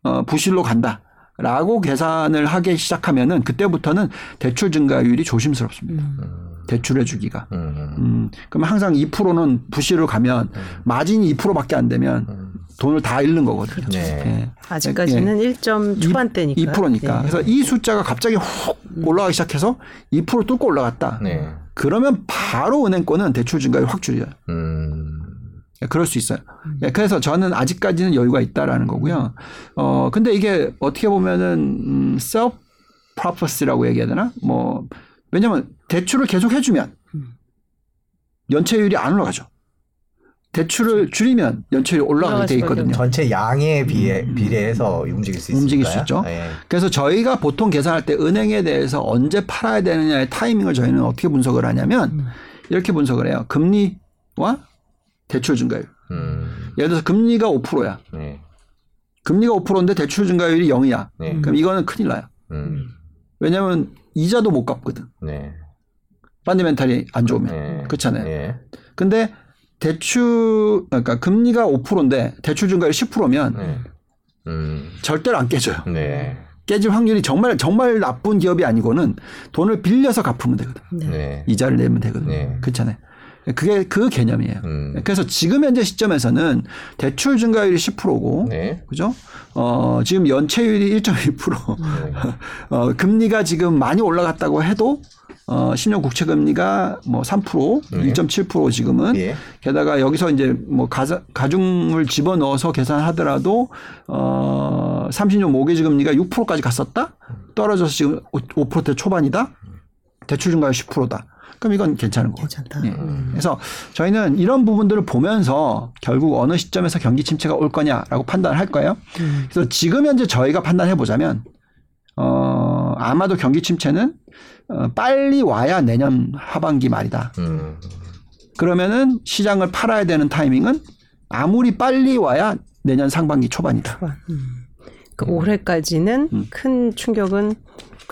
어, 부실로 간다. 라고 계산을 하기 시작하면은 그때부터는 대출 증가율이 조심스럽습니다. 음. 대출해 주기가. 음. 음. 그러면 항상 2%는 부실로 가면 음. 마진이 2%밖에 안 되면 음. 돈을 다 잃는 거거든요. 그렇죠. 네. 네. 아직까지는 네. 1점 초반대니까. 2%니까. 네. 그래서 이 숫자가 갑자기 훅 올라가기 시작해서 2% 뚫고 올라갔다. 네. 그러면 바로 은행권은 대출 증가율 확 줄여요. 음. 그럴 수 있어요. 음. 그래서 저는 아직까지는 여유가 있다라는 거고요. 어, 근데 이게 어떻게 보면은, 음, self prophecy라고 얘기해야 되나? 뭐, 왜냐면 대출을 계속 해주면 연체율이 안 올라가죠. 대출을 줄이면 연체율이 올라가게 돼 있거든요. 전체 양에 비해 비례해서 움직일 수 있을까요? 움직일 수 있죠. 네. 그래서 저희가 보통 계산할 때 은행에 대해서 언제 팔아야 되느냐의 타이밍을 저희는 어떻게 분석을 하냐면 이렇게 분석을 해요. 금리와 대출 증가율. 음. 예를 들어서 금리가 5%야. 네. 금리가 5%인데 대출 증가율이 0이야. 네. 그럼 이거는 큰일 나요. 음. 왜냐하면 이자도 못 갚거든. 네. 펀디멘탈이 안 좋으면 네. 그렇잖아요. 네. 근데 대출 그러니까 금리가 5%인데 대출 증가율이 10%면 네. 음. 절대로 안 깨져요. 네. 깨질 확률이 정말 정말 나쁜 기업이 아니고는 돈을 빌려서 갚으면 되거든. 네. 이자를 내면 되거든. 네. 그렇잖아요. 그게 그 개념이에요. 음. 그래서 지금 현재 시점에서는 대출 증가율이 10%고, 네. 그죠? 어, 지금 연체율이 1.1%. 네. 어, 금리가 지금 많이 올라갔다고 해도 어, 10년 국채 금리가 뭐 3%, 네. 2.7% 지금은 예. 게다가 여기서 이제 뭐 가자, 가중을 집어 넣어서 계산하더라도 어, 30년 모기지 금리가 6%까지 갔었다? 떨어져서 지금 5%대 초반이다? 대출 증가율 10%다. 그럼 이건 괜찮은 거죠. 괜찮다. 예. 음. 그래서 저희는 이런 부분들을 보면서 결국 어느 시점에서 경기 침체가 올 거냐라고 판단을 할 거예요. 음. 그래서 지금 현재 저희가 판단해 보자면 어 아마도 경기 침체는 어, 빨리 와야 내년 하반기 말이다. 음. 그러면은 시장을 팔아야 되는 타이밍은 아무리 빨리 와야 내년 상반기 초반이다. 초반. 음. 그 올해까지는 음. 큰 충격은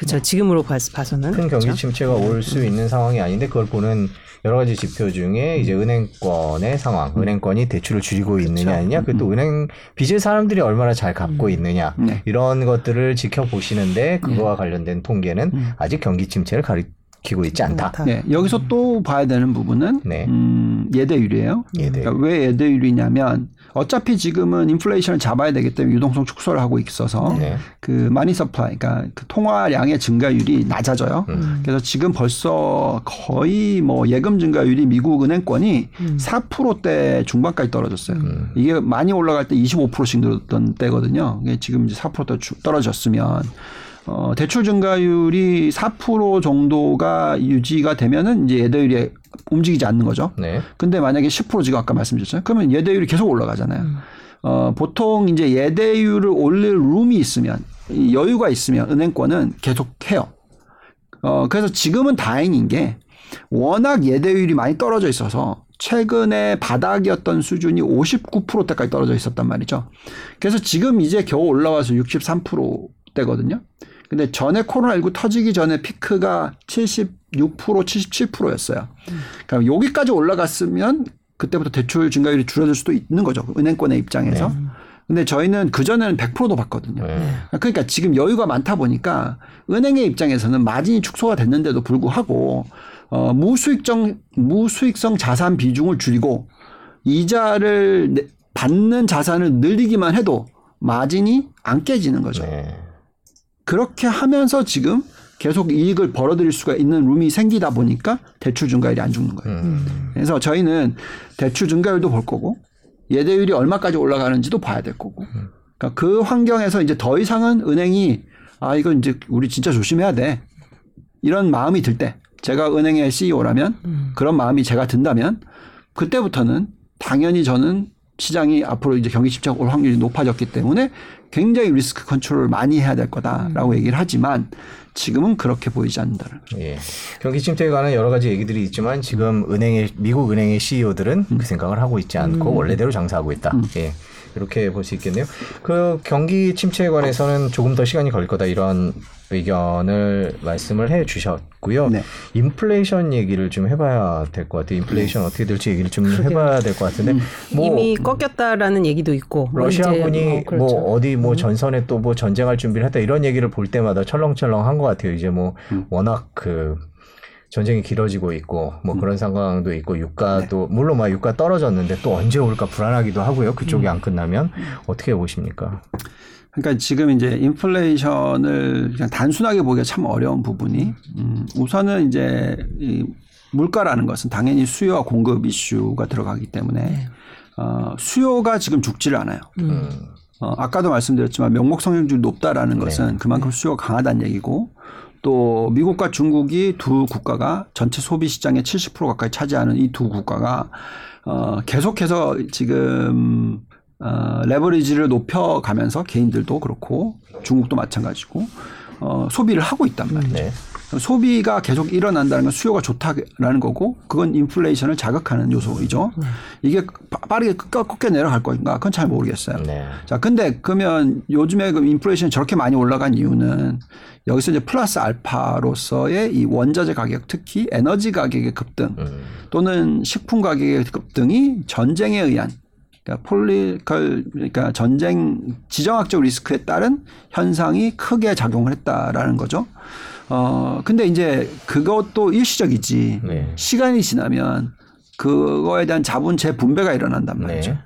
그렇죠. 네. 지금으로 봐서는 큰 경기 침체가 올 수 있는 상황이 아닌데 그걸 보는 여러 가지 지표 중에 이제 은행권의 상황, 음. 은행권이 대출을 줄이고. 있느냐 아니냐, 그또 음. 은행 빚을 사람들이 얼마나 잘 갚고 음. 있느냐 네. 이런 것들을 지켜보시는데 그거와 네. 관련된 통계는 음. 아직 경기 침체를 가리키고 있지 않다. 네, 여기서 또 봐야 되는 부분은 네. 음, 예대율이에요. 예대율. 그러니까 왜 예대율이냐면 어차피 지금은 인플레이션을 잡아야 되기 때문에 유동성 축소를 하고 있어서 네. 그 money supply, 그러니까 그 통화량의 증가율이 낮아져요. 음. 그래서 지금 벌써 거의 뭐 예금 증가율이 미국 은행권이 음. 4%대 중반까지 떨어졌어요. 음. 이게 많이 올라갈 때 25%씩 늘었던 때거든요. 이게 지금 이제 4%대 떨어졌으면 어, 대출 증가율이 4% 정도가 유지가 되면은 이제 예대율이 움직이지 않는 거죠. 네. 근데 만약에 10% 지금 아까 말씀드렸잖아요. 그러면 예대율이 계속 올라가잖아요. 음. 어, 보통 이제 예대율을 올릴 룸이 있으면 여유가 있으면 은행권은 계속 해요. 어, 그래서 지금은 다행인 게 워낙 예대율이 많이 떨어져 있어서 최근에 바닥이었던 수준이 59%대까지 떨어져 있었단 말이죠. 그래서 지금 이제 겨우 올라와서 63%대거든요. 근데 전에 코로나19 터지기 전에 피크가 76% 77%였어요. 그러니까 여기까지 올라갔으면 그때부터 대출 증가율이 줄어들 수도 있는 거죠. 은행권의 입장에서. 네. 근데 저희는 그전에는 100%도 봤거든요. 네. 그러니까 지금 여유가 많다 보니까 은행의 입장에서는 마진이 축소가 됐는데도 불구하고 어, 무수익성, 무수익성 자산 비중을 줄이고 이자를 받는 자산을 늘리기만 해도 마진이 안 깨지는 거죠. 네. 그렇게 하면서 지금 계속 이익을 벌어들일 수가 있는 룸이 생기다 보니까 대출 증가율이 안 죽는 거예요. 음. 그래서 저희는 대출 증가율도 볼 거고 예대율이 얼마까지 올라가는지도 봐야 될 거고 그러니까 그 환경에서 이제 더 이상은 은행이 아 이거 이제 우리 진짜 조심해야 돼 이런 마음이 들 때 제가 은행의 CEO라면 음. 그런 마음이 제가 든다면 그때부터는 당연히 저는 시장이 앞으로 이제 경기 침체가 올 확률이 높아졌기 때문에 굉장히 리스크 컨트롤을 많이 해야 될 거다라고 얘기를 하지만 지금은 그렇게 보이지 않는다는 거죠. 예. 경기 침체에 관한 여러 가지 얘기들이 있지만 지금 은행의 미국 은행의 CEO들은 그 생각을 하고 있지 않고 원래대로 장사하고 있다. 예. 이렇게 볼 수 있겠네요. 그 경기 침체에 관해서는 조금 더 시간이 걸릴 거다 이런 의견을 말씀을 해 주셨고요. 네. 인플레이션 얘기를 좀 해봐야 될 것 같아요. 인플레이션 어떻게 될지 얘기를 좀 해봐야 될 것 같은데 뭐 이미 꺾였다라는 얘기도 있고 뭐 러시아군이 뭐 그렇죠. 뭐 어디 뭐 전선에 또 뭐 전쟁할 준비를 했다 이런 얘기를 볼 때마다 철렁철렁한 것 같아요. 이제 뭐 음. 워낙 그 전쟁이 길어지고 있고 뭐 음. 그런 상황도 있고 육가도 네. 물론 막 유가 떨어졌는데 또 언제 올까 불안하기도 하고요. 그쪽이 음. 안 끝나면 어떻게 보십니까? 그러니까 지금 이제 인플레이션을 그냥 단순하게 보기가 참 어려운 부분이 음, 우선은 이제 이 물가라는 것은 당연히 수요와 공급 이슈가 들어가기 때문에 어, 수요가 지금 죽지를 않아요. 음. 어, 아까도 말씀드렸지만 명목 성장률이 높다라는 것은 그만큼 수요가 강하다는 얘기고 또 미국과 중국이 두 국가가 전체 소비 시장의 70% 가까이 차지하는 이 두 국가가 어, 계속해서 지금 어, 레버리지를 높여 가면서 개인들도 그렇고 중국도 마찬가지고 어, 소비를 하고 있단 말이에요. 네. 소비가 계속 일어난다는 건 수요가 좋다라는 거고 그건 인플레이션을 자극하는 요소이죠. 이게 빠- 빠르게 꺾- 꺾여 내려갈 것인가 그건 잘 모르겠어요. 네. 자, 근데 그러면 요즘에 그 인플레이션이 저렇게 많이 올라간 이유는 여기서 이제 플러스 알파로서의 이 원자재 가격 특히 에너지 가격의 급등 음. 또는 식품 가격의 급등이 전쟁에 의한 그러니까 폴리컬 그러니까 전쟁 지정학적 리스크에 따른 현상이 크게 작용을 했다라는 거죠. 어 근데 이제 그것도 일시적이지 네. 시간이 지나면 그거에 대한 자본 재분배가 일어난단 말이죠. 네.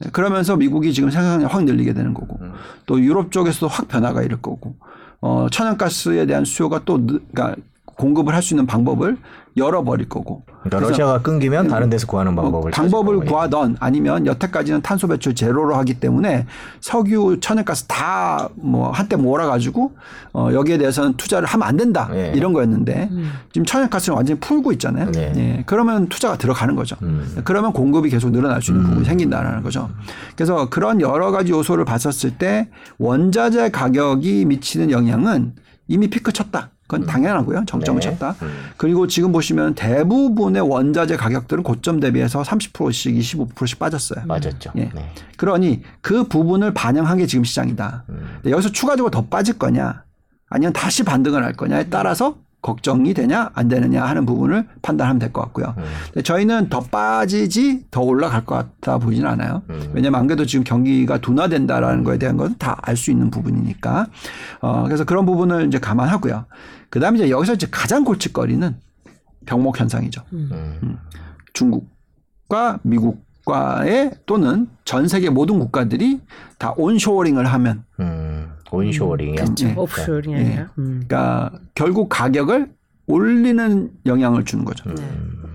네, 그러면서 미국이 지금 생산량이 확 늘리게 되는 거고 음. 또 유럽 쪽에서도 확 변화가 이를 거고 어 천연가스에 대한 수요가 또 느, 그러니까 공급을 할 수 있는 방법을 열어버릴 거고 그러니까 러시아가 끊기면 다른 데서 구하는 방법을 어, 방법을 거고. 구하던 아니면 여태까지는 탄소 배출 제로로 하기 때문에 석유, 천연가스 다 뭐 한때 몰아가지고 어 여기에 대해서는 투자를 하면 안 된다 네. 이런 거였는데 지금 천연가스는 완전히 풀고 있잖아요. 네. 예. 그러면 투자가 들어가는 거죠. 음. 그러면 공급이 계속 늘어날 수 있는 부분이 생긴다는 거죠. 그래서 그런 여러 가지 요소를 봤었을 때 원자재 가격이 미치는 영향은 이미 피크 쳤다. 그건 당연하고요. 정점을 네. 쳤다. 음. 그리고 지금 보시면 대부분의 원자재 가격들은 고점 대비해서 30%씩 25%씩 빠졌어요. 맞았죠. 예. 네. 그러니 그 부분을 반영한 게 지금 시장이다. 음. 여기서 추가적으로 더 빠질 거냐 아니면 다시 반등을 할 거냐에 따라서 걱정이 되냐 안 되느냐 하는 부분을 판단하면 될 것 같고요. 음. 근데 저희는 더 빠지지 더 올라갈 것 같아 보지는 않아요. 음. 왜냐하면 안 그래도 지금 경기가 둔화된다라는 거에 대한 건다알 수 있는 부분이니까. 어, 그래서 그런 부분을 이제 감안하고요. 그 다음에 이제 여기서 이제 가장 골칫거리는 병목 현상이죠. 음. 중국과 미국 과의 또는 전 세계 모든 국가들이 다 온쇼어링을 하면 음. 온쇼어링이요. 그렇죠. 네. 오프쇼링이 예. 아니라. 음. 그러니까 결국 가격을 올리는 영향을 주는 거죠.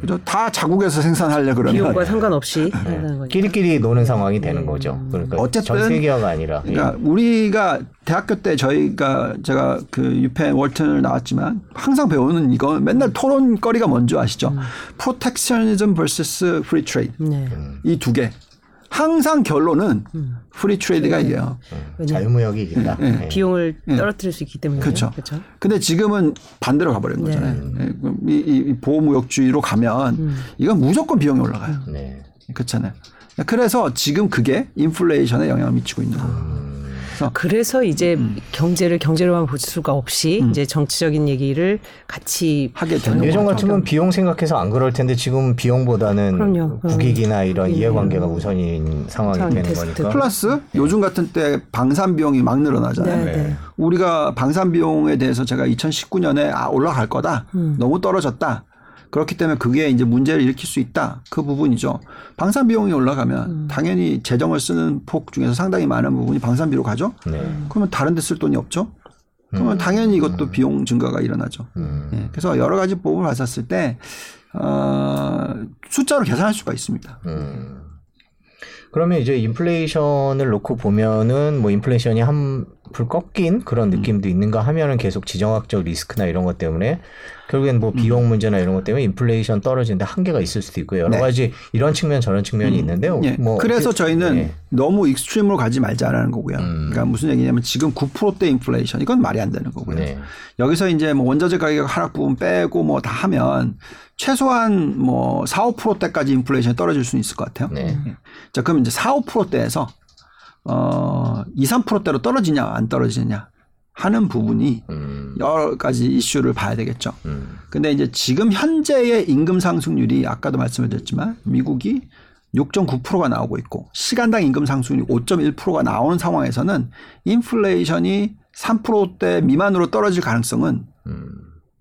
그죠? 다 자국에서 생산하려 그러면 비용과 상관없이 거니까. 끼리끼리 노는 상황이 되는 거죠. 그러니까 어쨌든 전 세계화가 아니라. 예. 그러니까 우리가 대학교 때 저희가 제가 그 유펜 와튼을 나왔지만 항상 배우는 이거 맨날 토론거리가 뭔지 아시죠? Protectionism vs Free Trade 네. 이 두 개. 항상 결론은 free trade가 이겨요. 음. 자유무역이 이긴다. 예. 비용을 떨어뜨릴 수 있기 때문에. 그렇죠. 그렇죠. 근데 지금은 반대로 가버린 거잖아요. 예, 그럼 이, 이 보호무역주의로 가면 이건 무조건 비용이 올라가요. 네. 그렇잖아요. 그래서 지금 그게 인플레이션에 영향을 미치고 있는 거예요. 음. 그래서 이제 경제를 경제로만 볼 수가 없이 이제 정치적인 얘기를 같이 하게 되는 예전. 같으면 비용 생각해서 안 그럴 텐데 지금 비용보다는 그럼요. 국익이나 이런 이해관계가 우선인 상황이 상황이 되는 됐을 거니까. 때. 플러스 요즘 같은 때 방산 비용이 막 늘어나잖아요. 네, 네. 우리가 방산 비용에 대해서 제가 2019년에 아 올라갈 거다. 너무 떨어졌다. 그렇기 때문에 그게 이제 문제를 일으킬 수 있다. 그 부분이죠. 방산 비용이 올라가면 당연히 재정을 쓰는 폭 중에서 상당히 많은 부분이 방산비로 가죠. 네. 그러면 다른 데 쓸 돈이 없죠. 그러면 당연히 이것도 비용 증가가 일어나죠. 음. 예, 그래서 여러 가지 부분을 봤었을 때 어, 숫자로 계산할 수가 있습니다. 음. 그러면 이제 인플레이션을 놓고 보면은 뭐 인플레이션이 한불 꺾인 그런 느낌도 있는가 하면은 계속 지정학적 리스크나 이런 것 때문에 결국엔 뭐 비용 문제나 이런 것 때문에 인플레이션 떨어지는데 한계가 있을 수도 있고 여러 네. 가지 이런 측면 저런 측면이 있는데요. 예. 뭐 그래서 저희는 예. 너무 extreme으로 가지 말자라는 거고요. 음. 그러니까 무슨 얘기냐면 지금 9%대 인플레이션 이건 말이 안 되는 거고요. 네. 여기서 이제 뭐 원자재 가격 하락 부분 빼고 뭐 다 하면 최소한 뭐 4, 5%대까지 인플레이션이 떨어질 수는 있을 것 같아요. 네. 예. 자, 그럼 이제 4, 5%대에서 어, 2, 3%대로 떨어지냐 안 떨어지냐 하는 부분이 음, 여러 가지 이슈를 봐야 되겠죠. 음, 근데 이제 지금 현재의 임금 상승률이 아까도 말씀을 드렸지만 미국이 6.9%가 나오고 있고 시간당 임금 상승률이 5.1%가 나오는 상황에서는 인플레이션이 3%대 미만으로 떨어질 가능성은 음.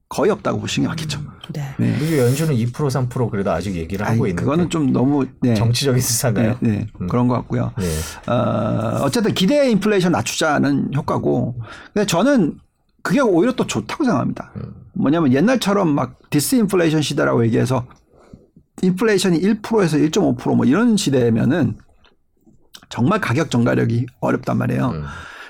거의 없다고 보시는 게 맞겠죠. 네. 네. 그리고 연준은 2% 3% 그래도 아직 얘기를 하고 아니, 있는데 그거는 좀 너무 네. 정치적인 수사가요? 네, 네. 음. 그런 것 같고요. 네. 어, 어쨌든 기대 인플레이션 낮추자는 효과고. 근데 저는 그게 오히려 또 좋다고 생각합니다. 음. 뭐냐면 옛날처럼 막 디스인플레이션 시대라고 얘기해서 인플레이션이 1%에서 1.5%뭐 이런 시대면은 정말 가격 전가력이 어렵단 말이에요. 음.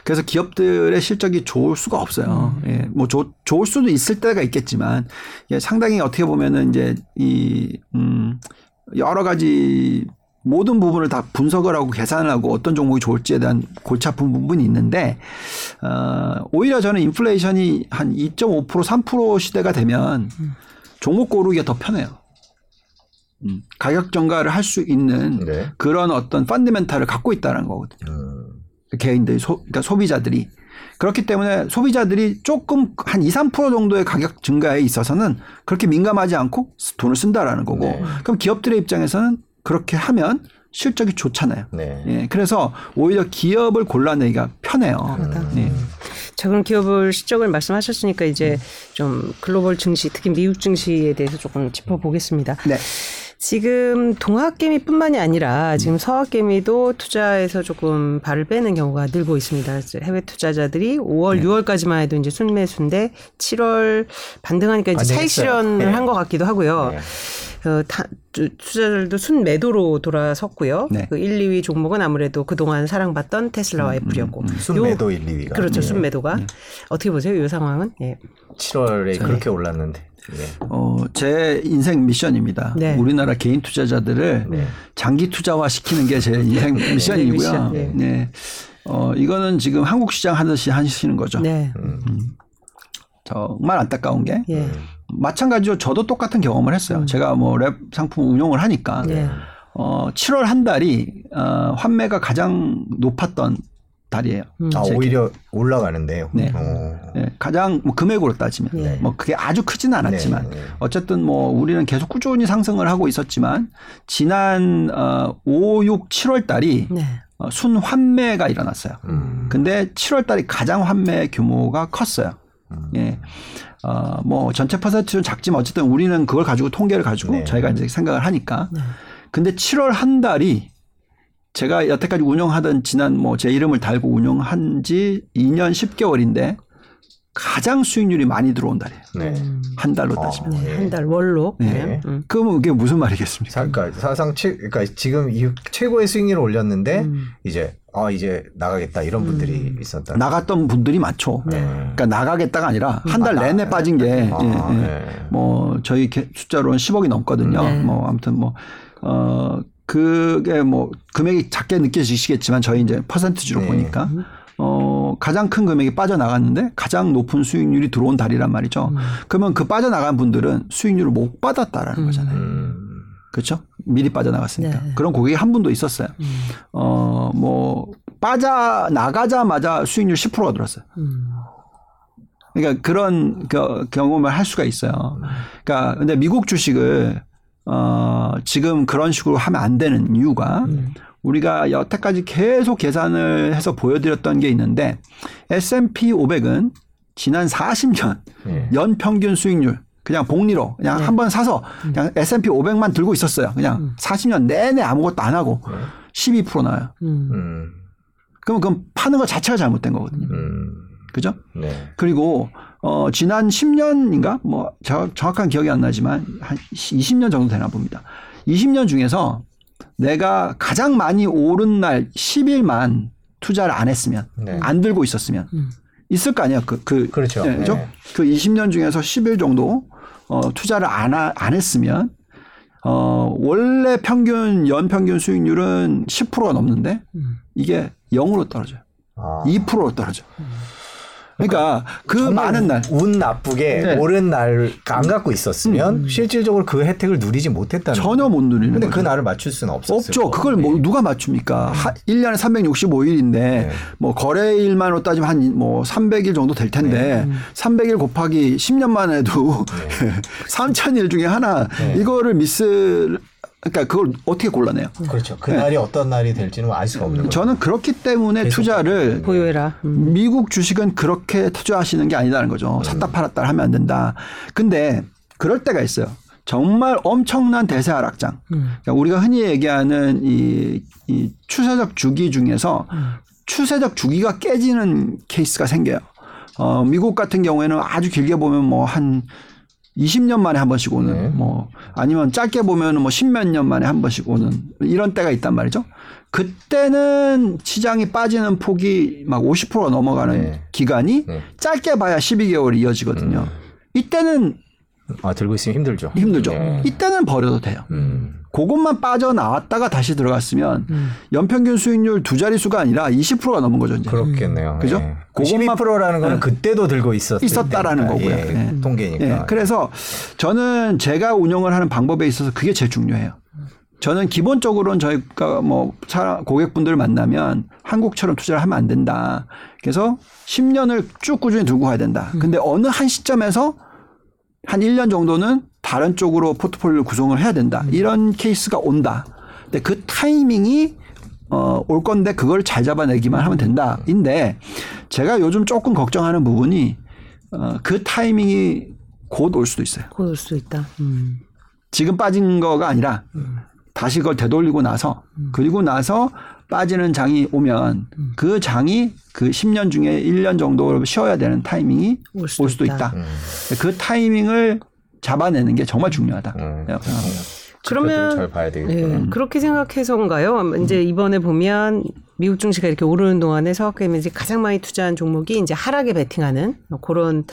그래서 기업들의 실적이 좋을 수가 없어요. 예, 뭐 좋, 좋을 수도 있을 때가 있겠지만 이게 상당히 어떻게 보면은 이제 이 음, 여러 가지 모든 부분을 다 분석을 하고 계산을 하고 어떤 종목이 좋을지에 대한 골치 아픈 부분이 있는데 어, 오히려 저는 인플레이션이 한 2.5% 3% 시대가 되면 종목 고르기가 더 편해요. 음, 가격 정가를 할 수 있는 네. 그런 어떤 펀드멘탈을 갖고 있다는 거거든요. 음. 개인들이 소, 그러니까 소비자들이 그렇기 때문에 소비자들이 조금 한 2, 3% 정도의 가격 증가에 있어서는 그렇게 민감하지 않고 돈을 쓴다라는 거고 네. 그럼 기업들의 입장에서는 그렇게 하면 실적이 좋잖아요. 네. 예, 그래서 오히려 기업을 골라내기가 편해요. 예. 자, 그럼 기업을 실적을 말씀하셨으니까 이제 좀 글로벌 증시, 특히 미국 증시에 대해서 조금 짚어보겠습니다. 네. 지금 동학개미뿐만이 아니라 지금 서학개미도 투자에서 조금 발을 빼는 경우가 늘고 있습니다. 해외 투자자들이 5월, 6월까지만 해도 이제 순매수인데 7월 반등하니까 이제. 차익 실현을 네. 한 것 같기도 하고요. 네. 어, 타, 투- 투자자들도 순매도로 돌아섰고요. 네. 그 1, 2위 종목은 아무래도 그동안 사랑받던 테슬라와 애플이었고. 순매도 요- 1, 2위가 그렇죠. 네. 순매도가. 어떻게 보세요? 이 상황은? 예. 7월에 그렇게 올랐는데. 네. 어, 제 인생 미션입니다. 네. 우리나라 개인 투자자들을 네. 장기 투자화 시키는 게 제 인생 미션이고요. 미션, 네. 네. 어, 이거는 지금 한국 시장 하듯이 하시는 거죠. 네. 정말 안타까운 게 예. 마찬가지로 저도 똑같은 경험을 했어요. 음. 제가 뭐 랩 상품 운용을 하니까 네. 어, 7월 한 달이 어, 환매가 가장 높았던 달이에요. 음. 아, 제- 오히려 올라가는데요. 네. 어. 예, 가장 뭐 금액으로 따지면 네. 뭐 그게 아주 크지는 않았지만 네, 네. 어쨌든 뭐 우리는 계속 꾸준히 상승을 하고 있었지만 지난 어, 5, 6, 7월 달이 네. 어, 순 환매가 일어났어요. 음. 근데 7월 달이 가장 환매 규모가 컸어요. 음. 예. 어, 뭐 전체 퍼센트는 작지만 어쨌든 우리는 그걸 가지고 통계를 가지고 네. 저희가 이제 생각을 하니까. 네. 근데 7월 한 달이 제가 여태까지 운영하던 지난 뭐 제 이름을 달고 운영한 지 2년 10개월인데 가장 수익률이 많이 들어온 달이에요. 네. 한 달로 어. 따지면. 네. 예. 한달 월로. 네. 네. 음. 그러면 그게 무슨 말이겠습니까? 사, 그러니까 사상 최, 그러니까 지금 이 최고의 수익률을 올렸는데 음. 이제 아 이제 나가겠다 이런 분들이 있었다. 나갔던 분들이 많죠. 네. 그러니까 나가겠다가 아니라 한달 아, 내내 나- 빠진 게 예, 아, 예. 네. 뭐 저희 개- 숫자로는 10억이 넘거든요. 네. 뭐 아무튼 뭐 어, 그게 뭐 금액이 작게 느껴지시겠지만 저희 이제 퍼센트주로 네. 보니까 어, 가장 큰 금액이 빠져나갔는데 가장 높은 수익률이 들어온 달이란 말이죠. 음. 그러면 그 빠져나간 분들은 수익률을 못 받았다라는 거잖아요. 음. 그렇죠? 미리 빠져나갔으니까. 네. 그런 고객이 한 분도 있었어요. 음. 어, 뭐 빠져 나가자마자 수익률 10%가 들었어요. 음. 그러니까 그런 그 경험을 할 수가 있어요. 그러니까 근데 미국 주식을 어 지금 그런 식으로 하면 안 되는 이유가 음. 우리가 여태까지 계속 계산을 해서 보여드렸던 게 있는데 S&P 500은 지난 40년 네. 연 평균 수익률 그냥 복리로 그냥 네. 한번 사서 그냥 S&P 500만 들고 있었어요. 그냥 40년 내내 아무것도 안 하고 12% 나와요. 음. 음. 그러면 그건 파는 것 자체가 잘못된 거거든요. 음. 그죠? 네. 그리고 어 지난 10년인가 뭐 저- 정확한 기억이 안 나지만 한 20년 정도 되나 봅니다. 20년 중에서 내가 가장 많이 오른 날 10일만 투자를 안 했으면 네. 안 들고 있었으면 있을 거 아니야. 그, 그 그렇죠. 네, 그죠? 네. 그 20년 중에서 10일 정도 어, 투자를 안, 하, 안 했으면 어, 원래 평균 연 평균 수익률은 10%가 넘는데 이게 0으로 떨어져요. 아. 2%로 떨어져. 그러니까 그 많은 날 운 나쁘게 네. 오른 날안 갖고 있었으면 실질적으로 그 혜택을 누리지 못했다는 전혀 못 누리는 근데 거죠. 그 날을 맞출 수는 없었어요. 없죠. 그걸 뭐 누가 맞춥니까? 하, 1년에 365일인데 네. 뭐 거래일만으로 따지면 한 뭐 300일 정도 될 텐데 300일 곱하기 10년만 해도 3,000일 중에 하나 네. 이거를 미스 그러니까 그걸 어떻게 골라내요? 그렇죠. 그 날이 어떤 날이 될지는 알 수가 없는 거죠. 저는 그렇기 때문에 투자를 보유해라. 음. 미국 주식은 그렇게 투자하시는 게 아니다는 거죠. 샀다 팔았다 하면 안 된다. 근데 그럴 때가 있어요. 정말 엄청난 대세 하락장. 그러니까 우리가 흔히 얘기하는 이, 이 추세적 주기 중에서 추세적 주기가 깨지는 케이스가 생겨요. 어, 미국 같은 경우에는 아주 길게 보면 뭐한 20년 만에 한 번씩 오는 네. 뭐 아니면 짧게 보면은 뭐 십몇 년 만에 한 번씩 오는 이런 때가 있단 말이죠. 그때는 시장이 빠지는 폭이 막 50%가 넘어가는 네. 기간이 네. 짧게 봐야 12개월이 이어지거든요. 이때는 아 들고 있으면 힘들죠. 힘들죠. 네. 이때는 버려도 돼요. 음. 그것만 빠져나왔다가 다시 들어갔으면 연평균 수익률 두 자릿수가 아니라 20%가 넘은 거죠. 이제. 그렇겠네요. 그죠? 예. 그 그것만- 12%라는 거는 네. 그때도 들고 있었 있었다라는 거고요. 예, 네. 통계니까. 예, 그래서 저는 제가 운영을 하는 방법에 있어서 그게 제일 중요해요. 저는 기본적으로는 저희가 뭐 사- 고객분들을 만나면 한국처럼 투자를 하면 안 된다. 그래서 10년을 쭉 꾸준히 들고 가야 된다. 근데 어느 한 시점에서 한 1년 정도는 다른 쪽으로 포트폴리오를 구성을 해야 된다. 이런 케이스가 온다. 근데 그 타이밍이 어, 올 건데 그걸 잘 잡아내기만 하면 된다. 인데 제가 요즘 조금 걱정하는 부분이 어, 그 타이밍이 곧 올 수도 있어요. 곧 올 수 있다. 음. 지금 빠진 거가 아니라 다시 그걸 되돌리고 나서 그리고 나서 빠지는 장이 오면 그 장이 그 10년 중에 1년 정도 쉬어야 되는 타이밍이 올올 수도 수도, 있다. 있다. 그 타이밍을 잡아내는 게 정말 중요하다. 음. 생각합니다. 그러면 잘 봐야 되겠구나. 예, 그렇게 생각해서인가요? 이제 이번에 보면 미국 증시가 이렇게 오르는 동안에 서학개미이 가장 많이 투자한 종목이 이제 하락에 베팅하는 뭐 그런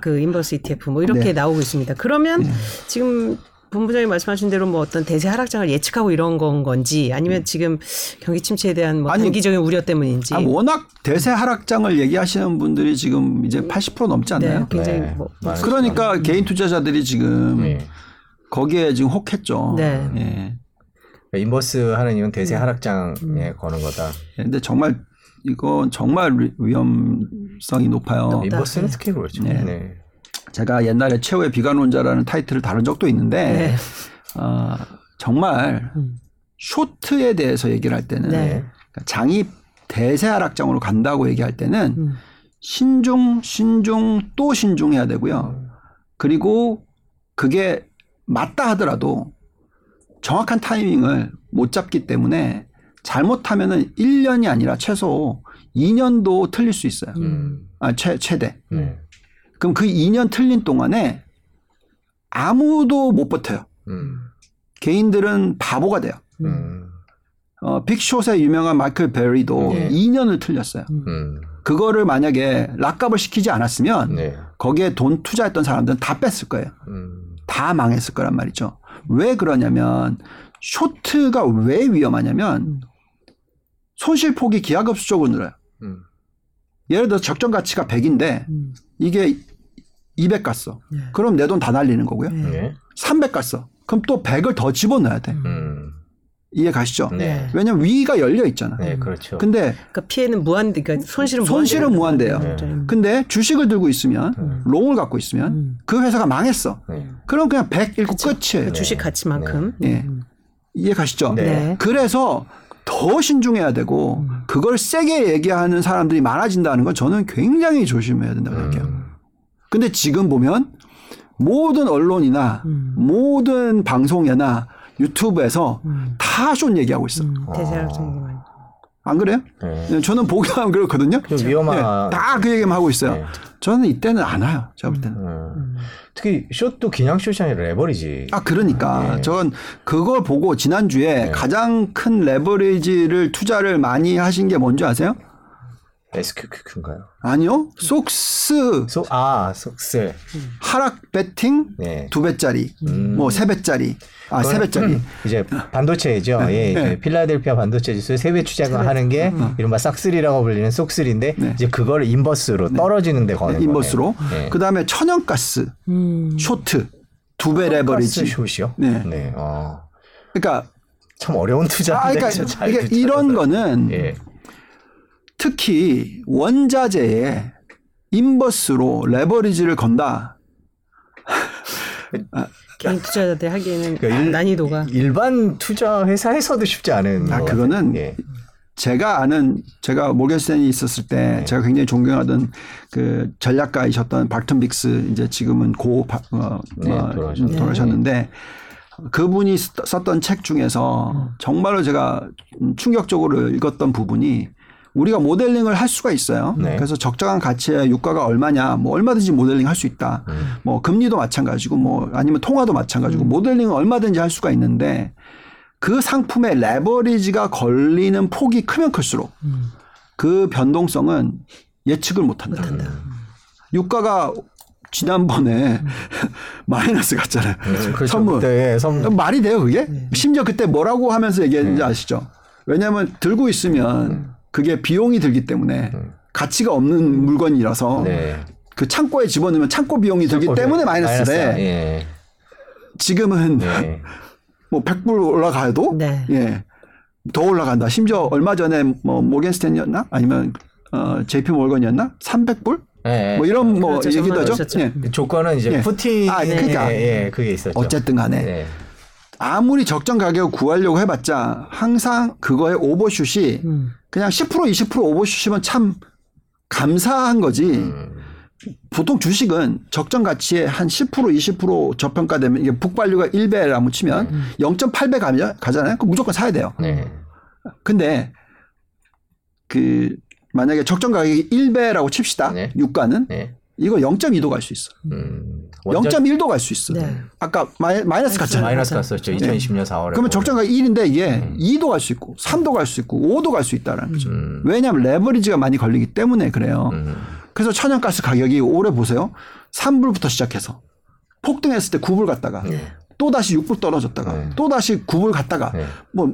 그 인버스 ETF 뭐 이렇게 네. 나오고 있습니다. 그러면 지금 본부장님 말씀하신 대로 뭐 어떤 대세 하락장을 예측하고 이런 건 건지 아니면 지금 경기 침체에 대한 뭐 아니, 단기적인 우려 때문인지 아, 워낙 대세 하락장을 얘기하시는 분들이 지금 이제 80% 넘지 네, 않나요? 굉장히 네. 뭐 그러니까 개인 투자자들이 지금 예. 거기에 지금 혹했죠. 네. 예. 그러니까 인버스 하는 이유는 대세 음. 하락장에 거는 거다. 근데 정말 이건 정말 위- 위험성이 높아요. 인버스는 네. 특히 그렇죠. 네. 네. 제가 옛날에 최후의 비관론자라는 타이틀을 다룬 적도 있는데 네. 어, 정말 음. 쇼트에 대해서 얘기를 할 때는 네. 그러니까 장이 대세 하락장으로 간다고 얘기할 때는 음. 신중, 신중 또 신중해야 되고요. 그리고 그게 맞다 하더라도 정확한 타이밍을 못 잡기 때문에 잘못하면은 1년이 아니라 최소 2년도 틀릴 수 있어요. 음. 아, 최, 최대. 네. 그럼 그 2년 틀린 동안에 아무도 못 버텨요. 음. 개인들은 바보가 돼요. 음. 어, 빅숏의 유명한 마이클 베리도 네. 2년을 틀렸어요. 음. 그거를 만약에 락값을 시키지 않았으면 네. 거기에 돈 투자했던 사람들은 다 뺐을 거예요. 음. 다 망했을 거란 말이죠. 왜 그러냐면 쇼트가 왜 위험하냐면 손실폭이 기하급수적으로 늘어요. 음. 예를 들어 적정 가치가 100인데 음. 이게 200 갔어. 네. 그럼 내 돈 다 날리는 거고요. 네. 네. 300 갔어. 그럼 또 100을 더 집어넣어야 돼. 음. 이해 가시죠? 네. 왜냐면 위가 열려 있잖아. 네, 그렇죠. 근데 그러니까 피해는 무한, 그러니까 손실은 손실은 무한대요. 무한대요. 근데 주식을 들고 있으면 음. 롱을 갖고 있으면 음. 그 회사가 망했어. 네. 그럼 그냥 100 읽고 끝이에요. 그 주식 가치만큼. 예. 음. 이해 가시죠? 네. 네. 그래서 더 신중해야 되고 음. 그걸 세게 얘기하는 사람들이 많아진다는 건 저는 굉장히 조심해야 된다고 생각해요. 음. 근데 지금 보면 모든 언론이나 음. 모든 방송이나 유튜브에서 음. 다쇼 얘기하고 있어. 음. 아. 대세하락장이 많이. 안 그래요? 네. 네, 저는 보기만 그렇거든요. 좀 위험한. 다그 얘기만 하고 있어요. 네. 저는 이때는 안 와요. 제가 볼 때는. 음. 특히 short도 그냥 숏이 아니라 레버리지. 아, 그러니까. 네. 전 그걸 보고 지난 주에 네. 가장 큰 레버리지를 투자를 많이 하신 게 뭔지 아세요? SQQ인가요? 아니요. 속스 소, 아, 속스. 하락 배팅 네. 두 배짜리, 음. 뭐 세 배짜리, 아 세 배짜리. 이제 반도체죠. 예, 네. 이제 필라델피아 반도체 지수 세배 추적을 하는 게 이른바 싹쓸이라고 불리는 SOXL인데 네. 이제 그걸 인버스로 떨어지는 데 거는 인버스로. 네. 그 다음에 천연가스 음. 쇼트 두 배 레버리지. 숏이요? 네. 네. 어. 그러니까 참 어려운 아, 투자인데 그러니까 잘 이게 투자해서. 이런 거는 예. 특히 원자재에 인버스로 레버리지를 건다. 개인 투자자들 하기에는 그러니까 일- 난이도가 일반 투자 회사에서도 쉽지 않은 아, 것 그거는. 예. 제가 아는 제가 모겐스탠이 있었을 때 네. 제가 굉장히 존경하던 그 전략가이셨던 박튼 빅스 이제 지금은 고 바- 어, 네, 어, 돌아가셨네. 돌아가셨는데 그분이 쓰- 썼던 책 중에서 정말로 제가 충격적으로 읽었던 부분이 우리가 모델링을 할 수가 있어요. 네. 그래서 적정한 가치의 유가가 얼마냐, 뭐 얼마든지 모델링 할 수 있다. 음. 뭐 금리도 마찬가지고 뭐 아니면 통화도 마찬가지고 모델링은 얼마든지 할 수가 있는데 그 상품의 레버리지가 걸리는 폭이 크면 클수록 그 변동성은 예측을 못한다. 유가가 지난번에 마이너스 갔잖아요. 음, 그렇죠. 선물. 그때 선 말이 돼요, 그게? 네. 심지어 그때 뭐라고 하면서 얘기했는지 아시죠? 왜냐하면 들고 있으면 그게 비용이 들기 때문에 가치가 없는 물건이라서 네. 그 창고에 집어넣으면 창고 비용이 들기 때문에. 마이너스야. 예. 지금은 네. 뭐 100불 올라가도 네. 예. 더 올라간다. 심지어 얼마 전에 뭐 모겐스탠이었나? 아니면 어 JP 몰건이었나? 300불? 예, 예. 뭐 이런 뭐 그렇죠. 얘기도 하죠. 있었죠. 예. 조건은 이제 예. 푸틴 아, 그러니까. 예, 예, 그게 있었죠. 어쨌든 간에 네. 아무리 적정 가격을 구하려고 해봤자 항상 그거의 오버슛이 음. 그냥 10% 20% 오버슛이면 참 감사한 거지. 음. 보통 주식은 적정 가치에 한 10% 20% 저평가되면 이게 북발류가 1배라고 치면 음. 0.8배 가면 가잖아요. 그럼 무조건 사야 돼요. 네. 근데 그 만약에 적정 가격이 1배라고 칩시다. 네. 유가는 네. 이거 0.2도 갈 수 있어. 음. 완전 0.1도 갈 수 있어. 네. 아까 마이, 마이너스 갔잖아요. 마이너스 갔었죠. 2020년 4월에. 그러면 적정 가격 1인데 이게 2도 갈 수 있고 3도 갈 수 있고 5도 갈 수 있다라는 거죠. 음. 왜냐하면 레버리지가 많이 걸리기 때문에 그래요. 음. 그래서 천연가스 가격이 올해 보세요. 3불부터 시작해서 폭등했을 때 9불 갔다가 또 다시 6불 떨어졌다가 네. 또 다시 9불 갔다가 네. 뭐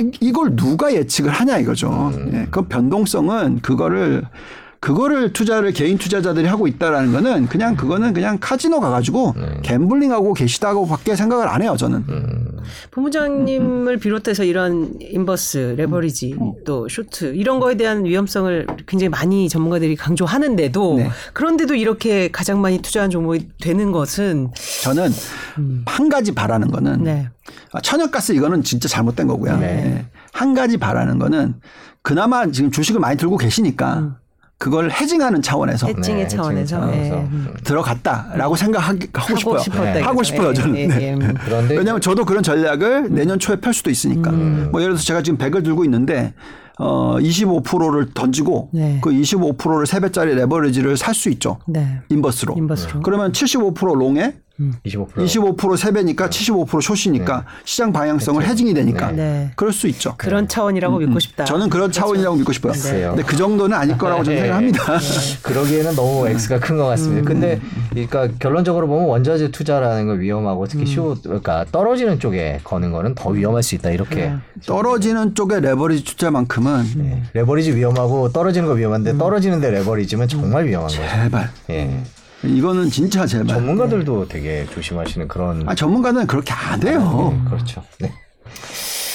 이- 이걸 누가 예측을 하냐 이거죠. 예, 그 변동성은 그거를 그거를 투자를 개인 투자자들이 하고 있다라는 거는 그냥 그거는 그냥 카지노 가가지고 gambling하고 계시다고 밖에 생각을 안 해요 저는. 본부장님을 비롯해서 이런 인버스, 레버리지, 또 short 이런 거에 대한 위험성을 굉장히 많이 전문가들이 강조하는데도 네. 그런데도 이렇게 가장 많이 투자한 종목이 되는 것은 저는 한 가지 바라는 거는 네. 아, 천연가스 이거는 진짜 잘못된 거고요. 네. 예. 한 가지 바라는 거는 그나마 지금 주식을 많이 들고 계시니까 그걸 해징하는 차원에서 해칭의 네, 차원에서. 차원에서. 음. 들어갔다라고 생각하고 싶어요. 싶었다 네. 하고. 싶어요, 예, 저는. 예, 네. 예. 음. 그런데 왜냐하면 저도 그런 전략을 내년 초에 펼 수도 있으니까. 음. 뭐 예를 들어서 제가 지금 100을 들고 있는데 어 25%를 던지고 네. 그 25%를 3배짜리 레버리지를 살 수 있죠. 네. 인버스로. 인버스로. 그러면 75% 롱에 25% 25% 3배니까 75% 숏이니까 시장 방향성을 해징이 되니까 네. 그럴 수 있죠. 그런 차원이라고 믿고 싶다. 음, 저는 그런 차원이라고 믿고 싶어요. 글쎄요. 근데 그 정도는 아닐 거라고 저는 네. 생각합니다. 그러기에는 너무 X가 큰 것 같습니다. 근데 그러니까 결론적으로 보면 원자재 투자라는 건 위험하고 특히 쇼 그러니까 떨어지는 쪽에 거는 거는 더 위험할 수 있다 이렇게 네. 떨어지는 쪽에 레버리지 투자만큼은 네. 레버리지 위험하고 떨어지는 거 위험한데 떨어지는데 레버리지면 정말 위험한 거죠. 제발 예. 이거는 진짜 제발. 전문가들도 되게 조심하시는 그런 아 전문가는 그렇게 안 해요. 네, 그렇죠. 네.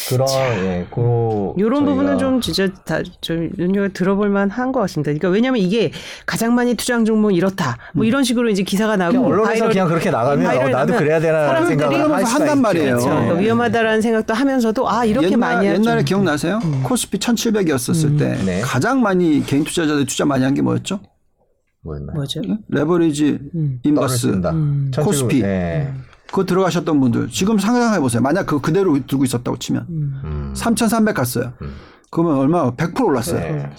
그런 예, 그 이런 저희가- 부분은 좀 진짜 다 좀 눈여겨 들어볼 만한 것 같습니다. 그러니까 왜냐하면 이게 가장 많이 투자한 종목 이렇다. 뭐 이런 식으로 이제 기사가 나고 그냥 언론에서 바이럴- 그냥 그렇게 나가면 어, 나도 그래야 되나 생각을 한단. 말이에요. 그렇죠. 그러니까 네. 위험하다라는 생각도 하면서도 아 이렇게 옛날, 많이 하죠. 옛날에 기억나세요? 코스피 1700이었었을 때 네. 가장 많이 개인 투자자들 투자 많이 한 게 뭐였죠? 뭐였나요? 뭐죠? 레버리지 인버스 떨어진다. 음. 코스피. 예. 그거 들어가셨던 분들 지금 상상해 보세요. 만약 그 그대로 들고 있었다고 치면 음. 3,300 갔어요. 그러면 얼마? 100% 올랐어요. 네.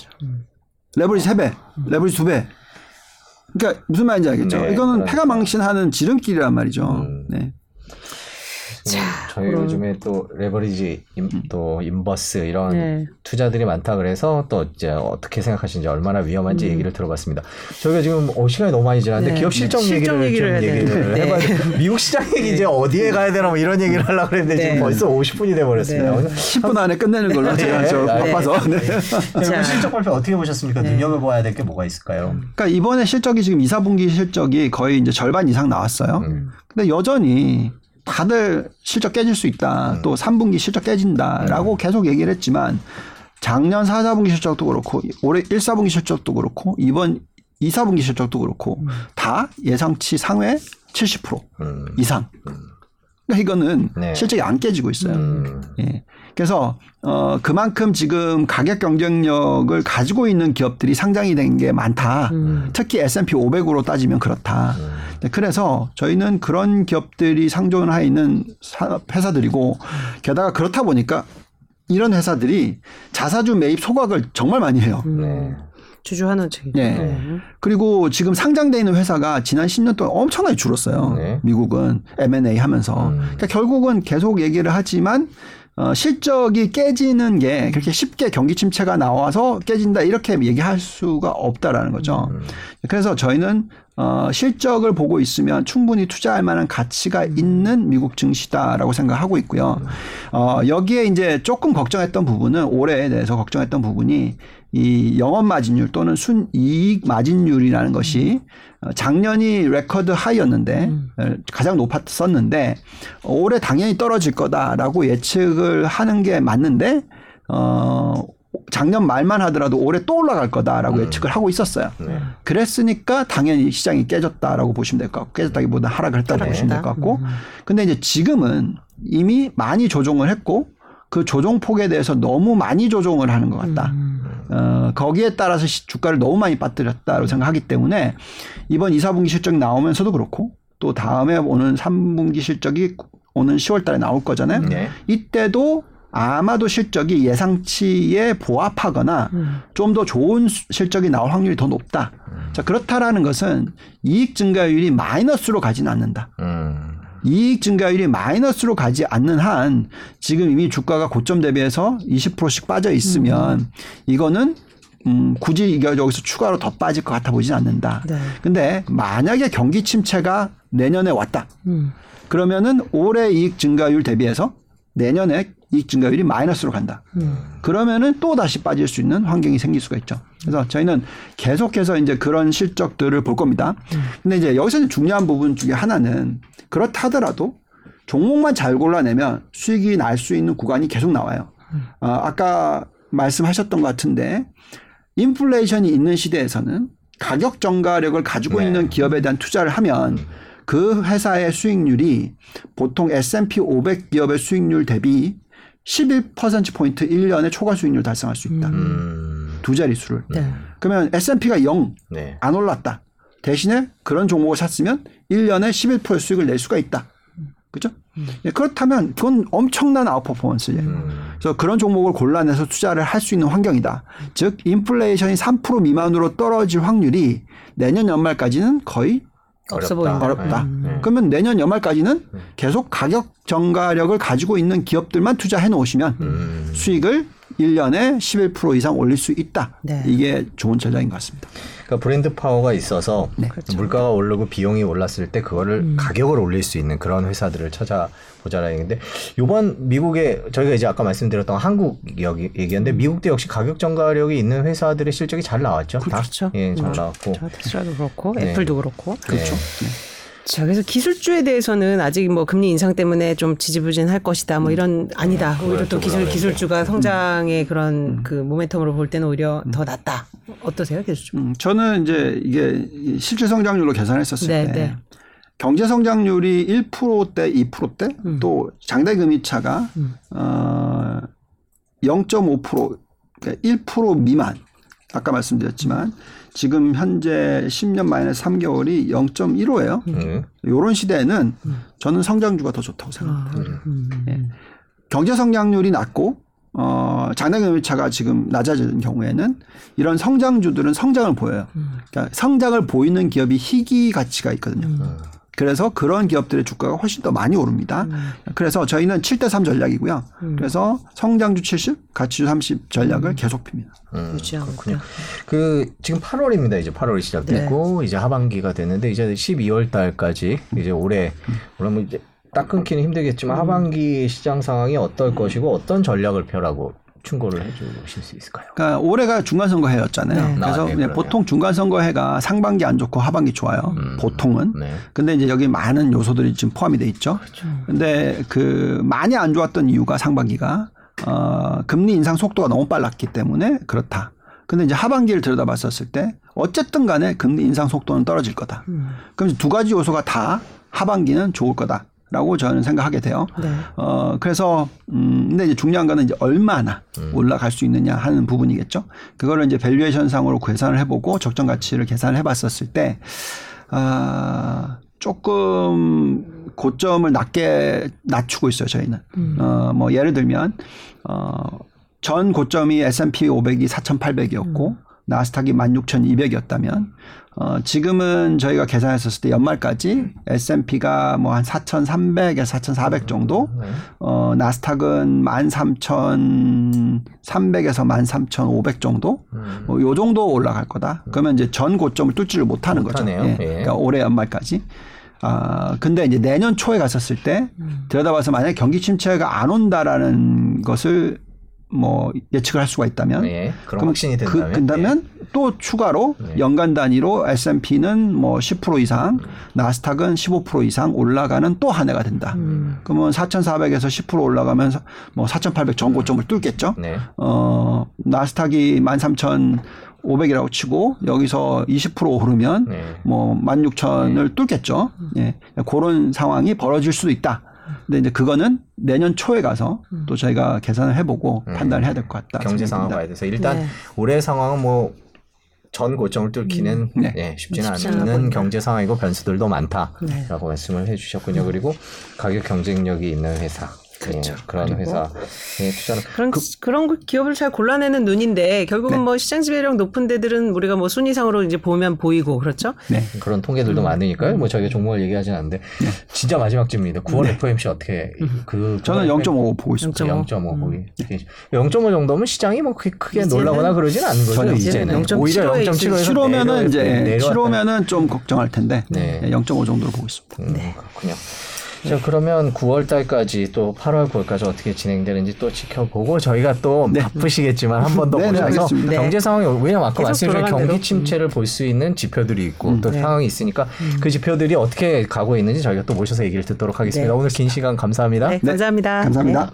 레버리지 3배, 레버리지 2배. 그러니까 무슨 말인지 알겠죠? 네, 이거는. 패가 망신하는 지름길이란 말이죠. 음. 네. 자, 저희 그럼- 요즘에 또 레버리지 인, 또 인버스 이런 네. 투자들이 많다 그래서 또 이제 어떻게 생각하시는지 얼마나 위험한지 음. 얘기를 들어봤습니다. 저희가 지금 어, 시간이 너무 많이 지났는데 네. 기업 실적 네. 실적 얘기를 얘기를 좀 해야 얘기를. 해봐야 돼. 미국 시장 얘기 이제 어디에 가야 되나 뭐 이런 얘기를 하려고 그랬는데 네. 지금 벌써 50분이 돼 버렸습니다. 네. 10분 안에 끝내는 걸로 제가 저 네. 바빠서. 네. 자. 실적 발표 어떻게 보셨습니까? 네. 눈여겨봐야 될 게 뭐가 있을까요? 그러니까 이번에 실적이 지금 2, 4분기 실적이 거의 이제 절반 이상 나왔어요. 음. 근데 여전히 다들 실적 깨질 수 있다. 음. 또 3분기 실적 깨진다라고 계속 얘기를 했지만 작년 4, 4분기 실적도 그렇고 올해 1, 4분기 실적도 그렇고 이번 2, 4분기 실적도 그렇고 음. 다 예상치 상회 70% 음. 이상. 그러니까 이거는 네. 실적이 안 깨지고 있어요. 음. 예. 그래서 어 그만큼 지금 가격 경쟁력을 가지고 있는 기업들이 상장이 된 게 많다. 음. 특히 S&P 500으로 따지면 그렇다. 음. 네, 그래서 저희는 그런 기업들이 상존을 하 있는 사- 회사들이고 게다가 그렇다 보니까 이런 회사들이 자사주 매입 소각을 정말 많이 해요. 네. 주주 환원책이. 네. 그리고 지금 상장돼 있는 회사가 지난 10년 동안 엄청나게 줄었어요. 네. 미국은 M&A 하면서. 음. 그러니까 결국은 계속 얘기를 하지만 어, 실적이 깨지는 게 그렇게 쉽게 경기 침체가 나와서 깨진다 이렇게 얘기할 수가 없다라는 거죠. 음. 그래서 저희는 어, 실적을 보고 있으면 충분히 투자할 만한 가치가 있는 미국 증시다라고 생각하고 있고요. 어, 여기에 이제 조금 걱정했던 부분은 올해에 대해서 걱정했던 부분이 이 영업 마진율 또는 순이익 마진율이라는 것이 어, 작년이 record high였는데 어, 가장 높았었는데 어, 올해 당연히 떨어질 거다라고 예측을 하는 게 맞는데 어 작년 말만 하더라도 올해 또 올라갈 거다라고 예측을 하고 있었어요. 네. 그랬으니까 당연히 시장이 깨졌다라고 보시면 될 것 같고 깨졌다기보다 하락을 했다고 보시면 될 것 같고. 근데 이제 지금은 이미 많이 조정을 했고 그 조정 폭에 대해서 너무 많이 조정을 하는 것 같다. 어, 거기에 따라서 시- 주가를 너무 많이 빠뜨렸다고 생각하기 때문에 이번 2, 4분기 실적이 나오면서도 그렇고 또 다음에 오는 3분기 실적이 오는 10월 달에 나올 거잖아요. 네. 이때도 아마도 실적이 예상치에 부합하거나 좀더 좋은 수- 실적이 나올 확률이 더 높다. 자, 그렇다라는 것은 이익 증가율이 마이너스로 가지는 않는다. 음. 이익 증가율이 마이너스로 가지 않는 한 지금 이미 주가가 고점 대비해서 20%씩 빠져 있으면 이거는 음, 굳이 이게 여기서 추가로 더 빠질 것 같아 보이진 않는다. 네. 근데 만약에 경기 침체가 내년에 왔다. 음. 그러면은 올해 이익 증가율 대비해서 내년에 이익 증가율이 마이너스로 간다. 그러면은 또 다시 빠질 수 있는 환경이 생길 수가 있죠. 그래서 저희는 계속해서 이제 그런 실적들을 볼 겁니다. 근데 이제 여기서 중요한 부분 중에 하나는 그렇다 하더라도 종목만 잘 골라내면 수익이 날 수 있는 구간이 계속 나와요. 어, 아까 말씀하셨던 것 같은데 인플레이션이 있는 시대에서는 가격 정가력을 가지고 네. 있는 기업에 대한 투자를 하면 그 회사의 수익률이 보통 S&P 500 기업의 수익률 대비 11%포인트 1년에 초과 수익률 달성할 수 있다. 음. 두 자릿수를. 네. 그러면 S&P가 0, 네. 안 올랐다. 대신에 그런 종목을 샀으면 1년에 11% 수익을 낼 수가 있다. 그죠? 예, 그렇다면 그건 엄청난 아웃퍼포먼스예요. 음. 그래서 그런 종목을 골라내서 투자를 할 수 있는 환경이다. 즉 인플레이션이 3% 미만으로 떨어질 확률이 내년 연말까지는 거의 없어. 보인다. 어렵다. 네. 그러면 내년 연말까지는 계속 가격 정가력을 가지고 있는 기업들만 투자해 놓으시면 음. 수익을 1년에 11% 이상 올릴 수 있다. 네. 이게 좋은 전략인 것 같습니다. 그러니까 브랜드 파워가 있어서 네. 물가가 오르고 비용이 올랐을 때 그거를 가격을 올릴 수 있는 그런 회사들을 찾아 보자라는 얘기인데 요번 미국에 저희가 이제 아까 말씀드렸던 한국 여기 얘기였는데 미국도 역시 가격 정가력이 있는 회사들의 실적이 잘 나왔죠. 다? 그렇죠. 예, 잘 음. 나왔고. 저 테슬라도 그렇고 네. 애플도 그렇고. 그렇죠. 네. 자, 그래서 기술주에 대해서는 아직 뭐 금리 인상 때문에 좀 지지부진할 것이다. 뭐 이런 아니다. 오히려 또 기술 그렇죠. 기술주가 성장의 그런 그 모멘텀으로 볼 때는 오히려 더 낫다. 어떠세요, 기술주? 음, 저는 이제 이게 이 실질 성장률로 계산했었을 네, 때 네. 경제 성장률이 1%대, 2%대 음. 또 장대 금리 차가 어0.5% 그러니까 1% 미만 아까 말씀드렸지만 지금 현재 10년 마이너스 3개월이 0.15예요. 음. 요런 시대에는 저는 성장주가 더 좋다고 생각합니다. 음. 예. 경제 성장률이 낮고 어, 장대 금리 차가 지금 낮아지는 경우에는 이런 성장주들은 성장을 보여요. 그러니까 성장을 보이는 기업이 희귀 가치가 있거든요. 그래서 그런 기업들의 주가가 훨씬 더 많이 오릅니다. 그래서 저희는 7대 3 전략이고요. 그래서 성장주 70, 가치주 30 전략을 계속 핍니다. 음, 유지하고 그렇군요. 있다. 그 지금 8월입니다. 이제 8월이 시작됐고 네. 이제 하반기가 됐는데 이제 12월 달까지 이제 올해 물론 뭐 이제 딱 끊기는 힘들겠지만 음. 하반기 시장 상황이 어떨 것이고 어떤 전략을 펴라고 충고를 해주실 수 있을까요? 그러니까 올해가 중간선거해였잖아요. 네. 그래서 아, 네. 보통 중간선거해가 상반기 안 좋고 하반기 좋아요. 보통은. 네. 근데 이제 여기 많은 요소들이 지금 포함이 돼 있죠. 근데 그 많이 안 좋았던 이유가 상반기가 어 금리 인상 속도가 너무 빨랐기 때문에 그렇다. 근데 이제 하반기를 들여다봤었을 때 어쨌든 간에 금리 인상 속도는 떨어질 거다. 그럼 이제 두 가지 요소가 다 하반기는 좋을 거다 라고 저는 생각하게 돼요. 네. 어 그래서 음 근데 이제 중요한 거는 이제 얼마나 올라갈 수 있느냐 하는 부분이겠죠. 그거를 이제 valuation 상으로 계산을 해보고 적정 가치를 계산을 해봤었을 때 아, 조금 고점을 낮게 낮추고 있어요, 저희는. 어, 뭐 예를 들면 어, 전 고점이 S&P 500이 4,800이었고 나스닥이 16,200이었다면 어, 지금은 저희가 계산했었을 때 연말까지 S&P가 뭐 한 4,300에서 4,400 정도, 어, 나스닥은 13,300에서 13,500 정도, 뭐요 정도 올라갈 거다. 그러면 이제 전 고점을 뚫지를 못하는 거죠. 예. 예. 그러니까 올해 연말까지. 아, 근데 이제 내년 초에 갔었을 때 들여다봐서 만약에 경기 침체가 안 온다라는 것을 뭐 예측을 할 수가 있다면 네. 그럼 확신이 그, 된다면 그다면 또 추가로 네. 연간 단위로 S&P는 뭐 10% 이상, 나스닥은 15% 이상 올라가는 또 한 해가 된다. 그러면 4,400에서 10% 올라가면 뭐 4,800 전고점을 뚫겠죠. 네. 어, 나스닥이 13,500이라고 치고 여기서 20% 오르면 네. 뭐 16,000을 뚫겠죠. 예. 그런 상황이 벌어질 수도 있다. 근데 이제 그거는 내년 초에 가서 또 저희가 계산을 해보고 판단을 해야 될 것 같다. 음. 경제 상황. 봐야 돼서 일단 네. 올해 상황은 뭐전 고점을 뚫기는 네. 예, 쉽지는 않은. 경제 상황이고 변수들도 많다라고 네. 말씀을 해주셨군요. 그리고 가격 경쟁력이 있는 회사, 그렇죠. 예, 그런 회사에 투자를 그런 그, 런 기업을 잘 골라내는 눈인데 결국은 네. 뭐 시장 지배력 높은 데들은 우리가 뭐 순위상으로 이제 보면 보이고 그렇죠. 네. 그런 통계들도 많으니까요. 뭐 저희가 종목을 얘기하진 않는데 진짜 마지막 질문입니다. 9월 FOMC 어떻게 그 저는 0.5 보고 있습니다. 0.5. 0.5 보기. 0.5 정도면 시장이 뭐 크게, 크게 놀라거나 그러진 않은 거죠. 전혀. 이제는 이제는 오히려 0.75 0.75에서 실오면은 이제 실오면은 좀 걱정할 텐데 네. 0.5 정도로 보고 있습니다. 음, 그렇군요. 자 그러면 9월 달까지 또 8월 9월까지 어떻게 진행되는지 또 지켜보고 저희가 또 바쁘시겠지만 한 번 더 네, 네, 모셔서 알겠습니다. 경제 상황이 왜냐면 아까 말씀드린 경기 대로. 침체를 볼 수 있는 지표들이 있고 또 네. 상황이 있으니까 그 지표들이 어떻게 가고 있는지 저희가 또 모셔서 얘기를 듣도록 하겠습니다. 네. 오늘 긴 시간 감사합니다. 네, 감사합니다. 감사합니다. 네.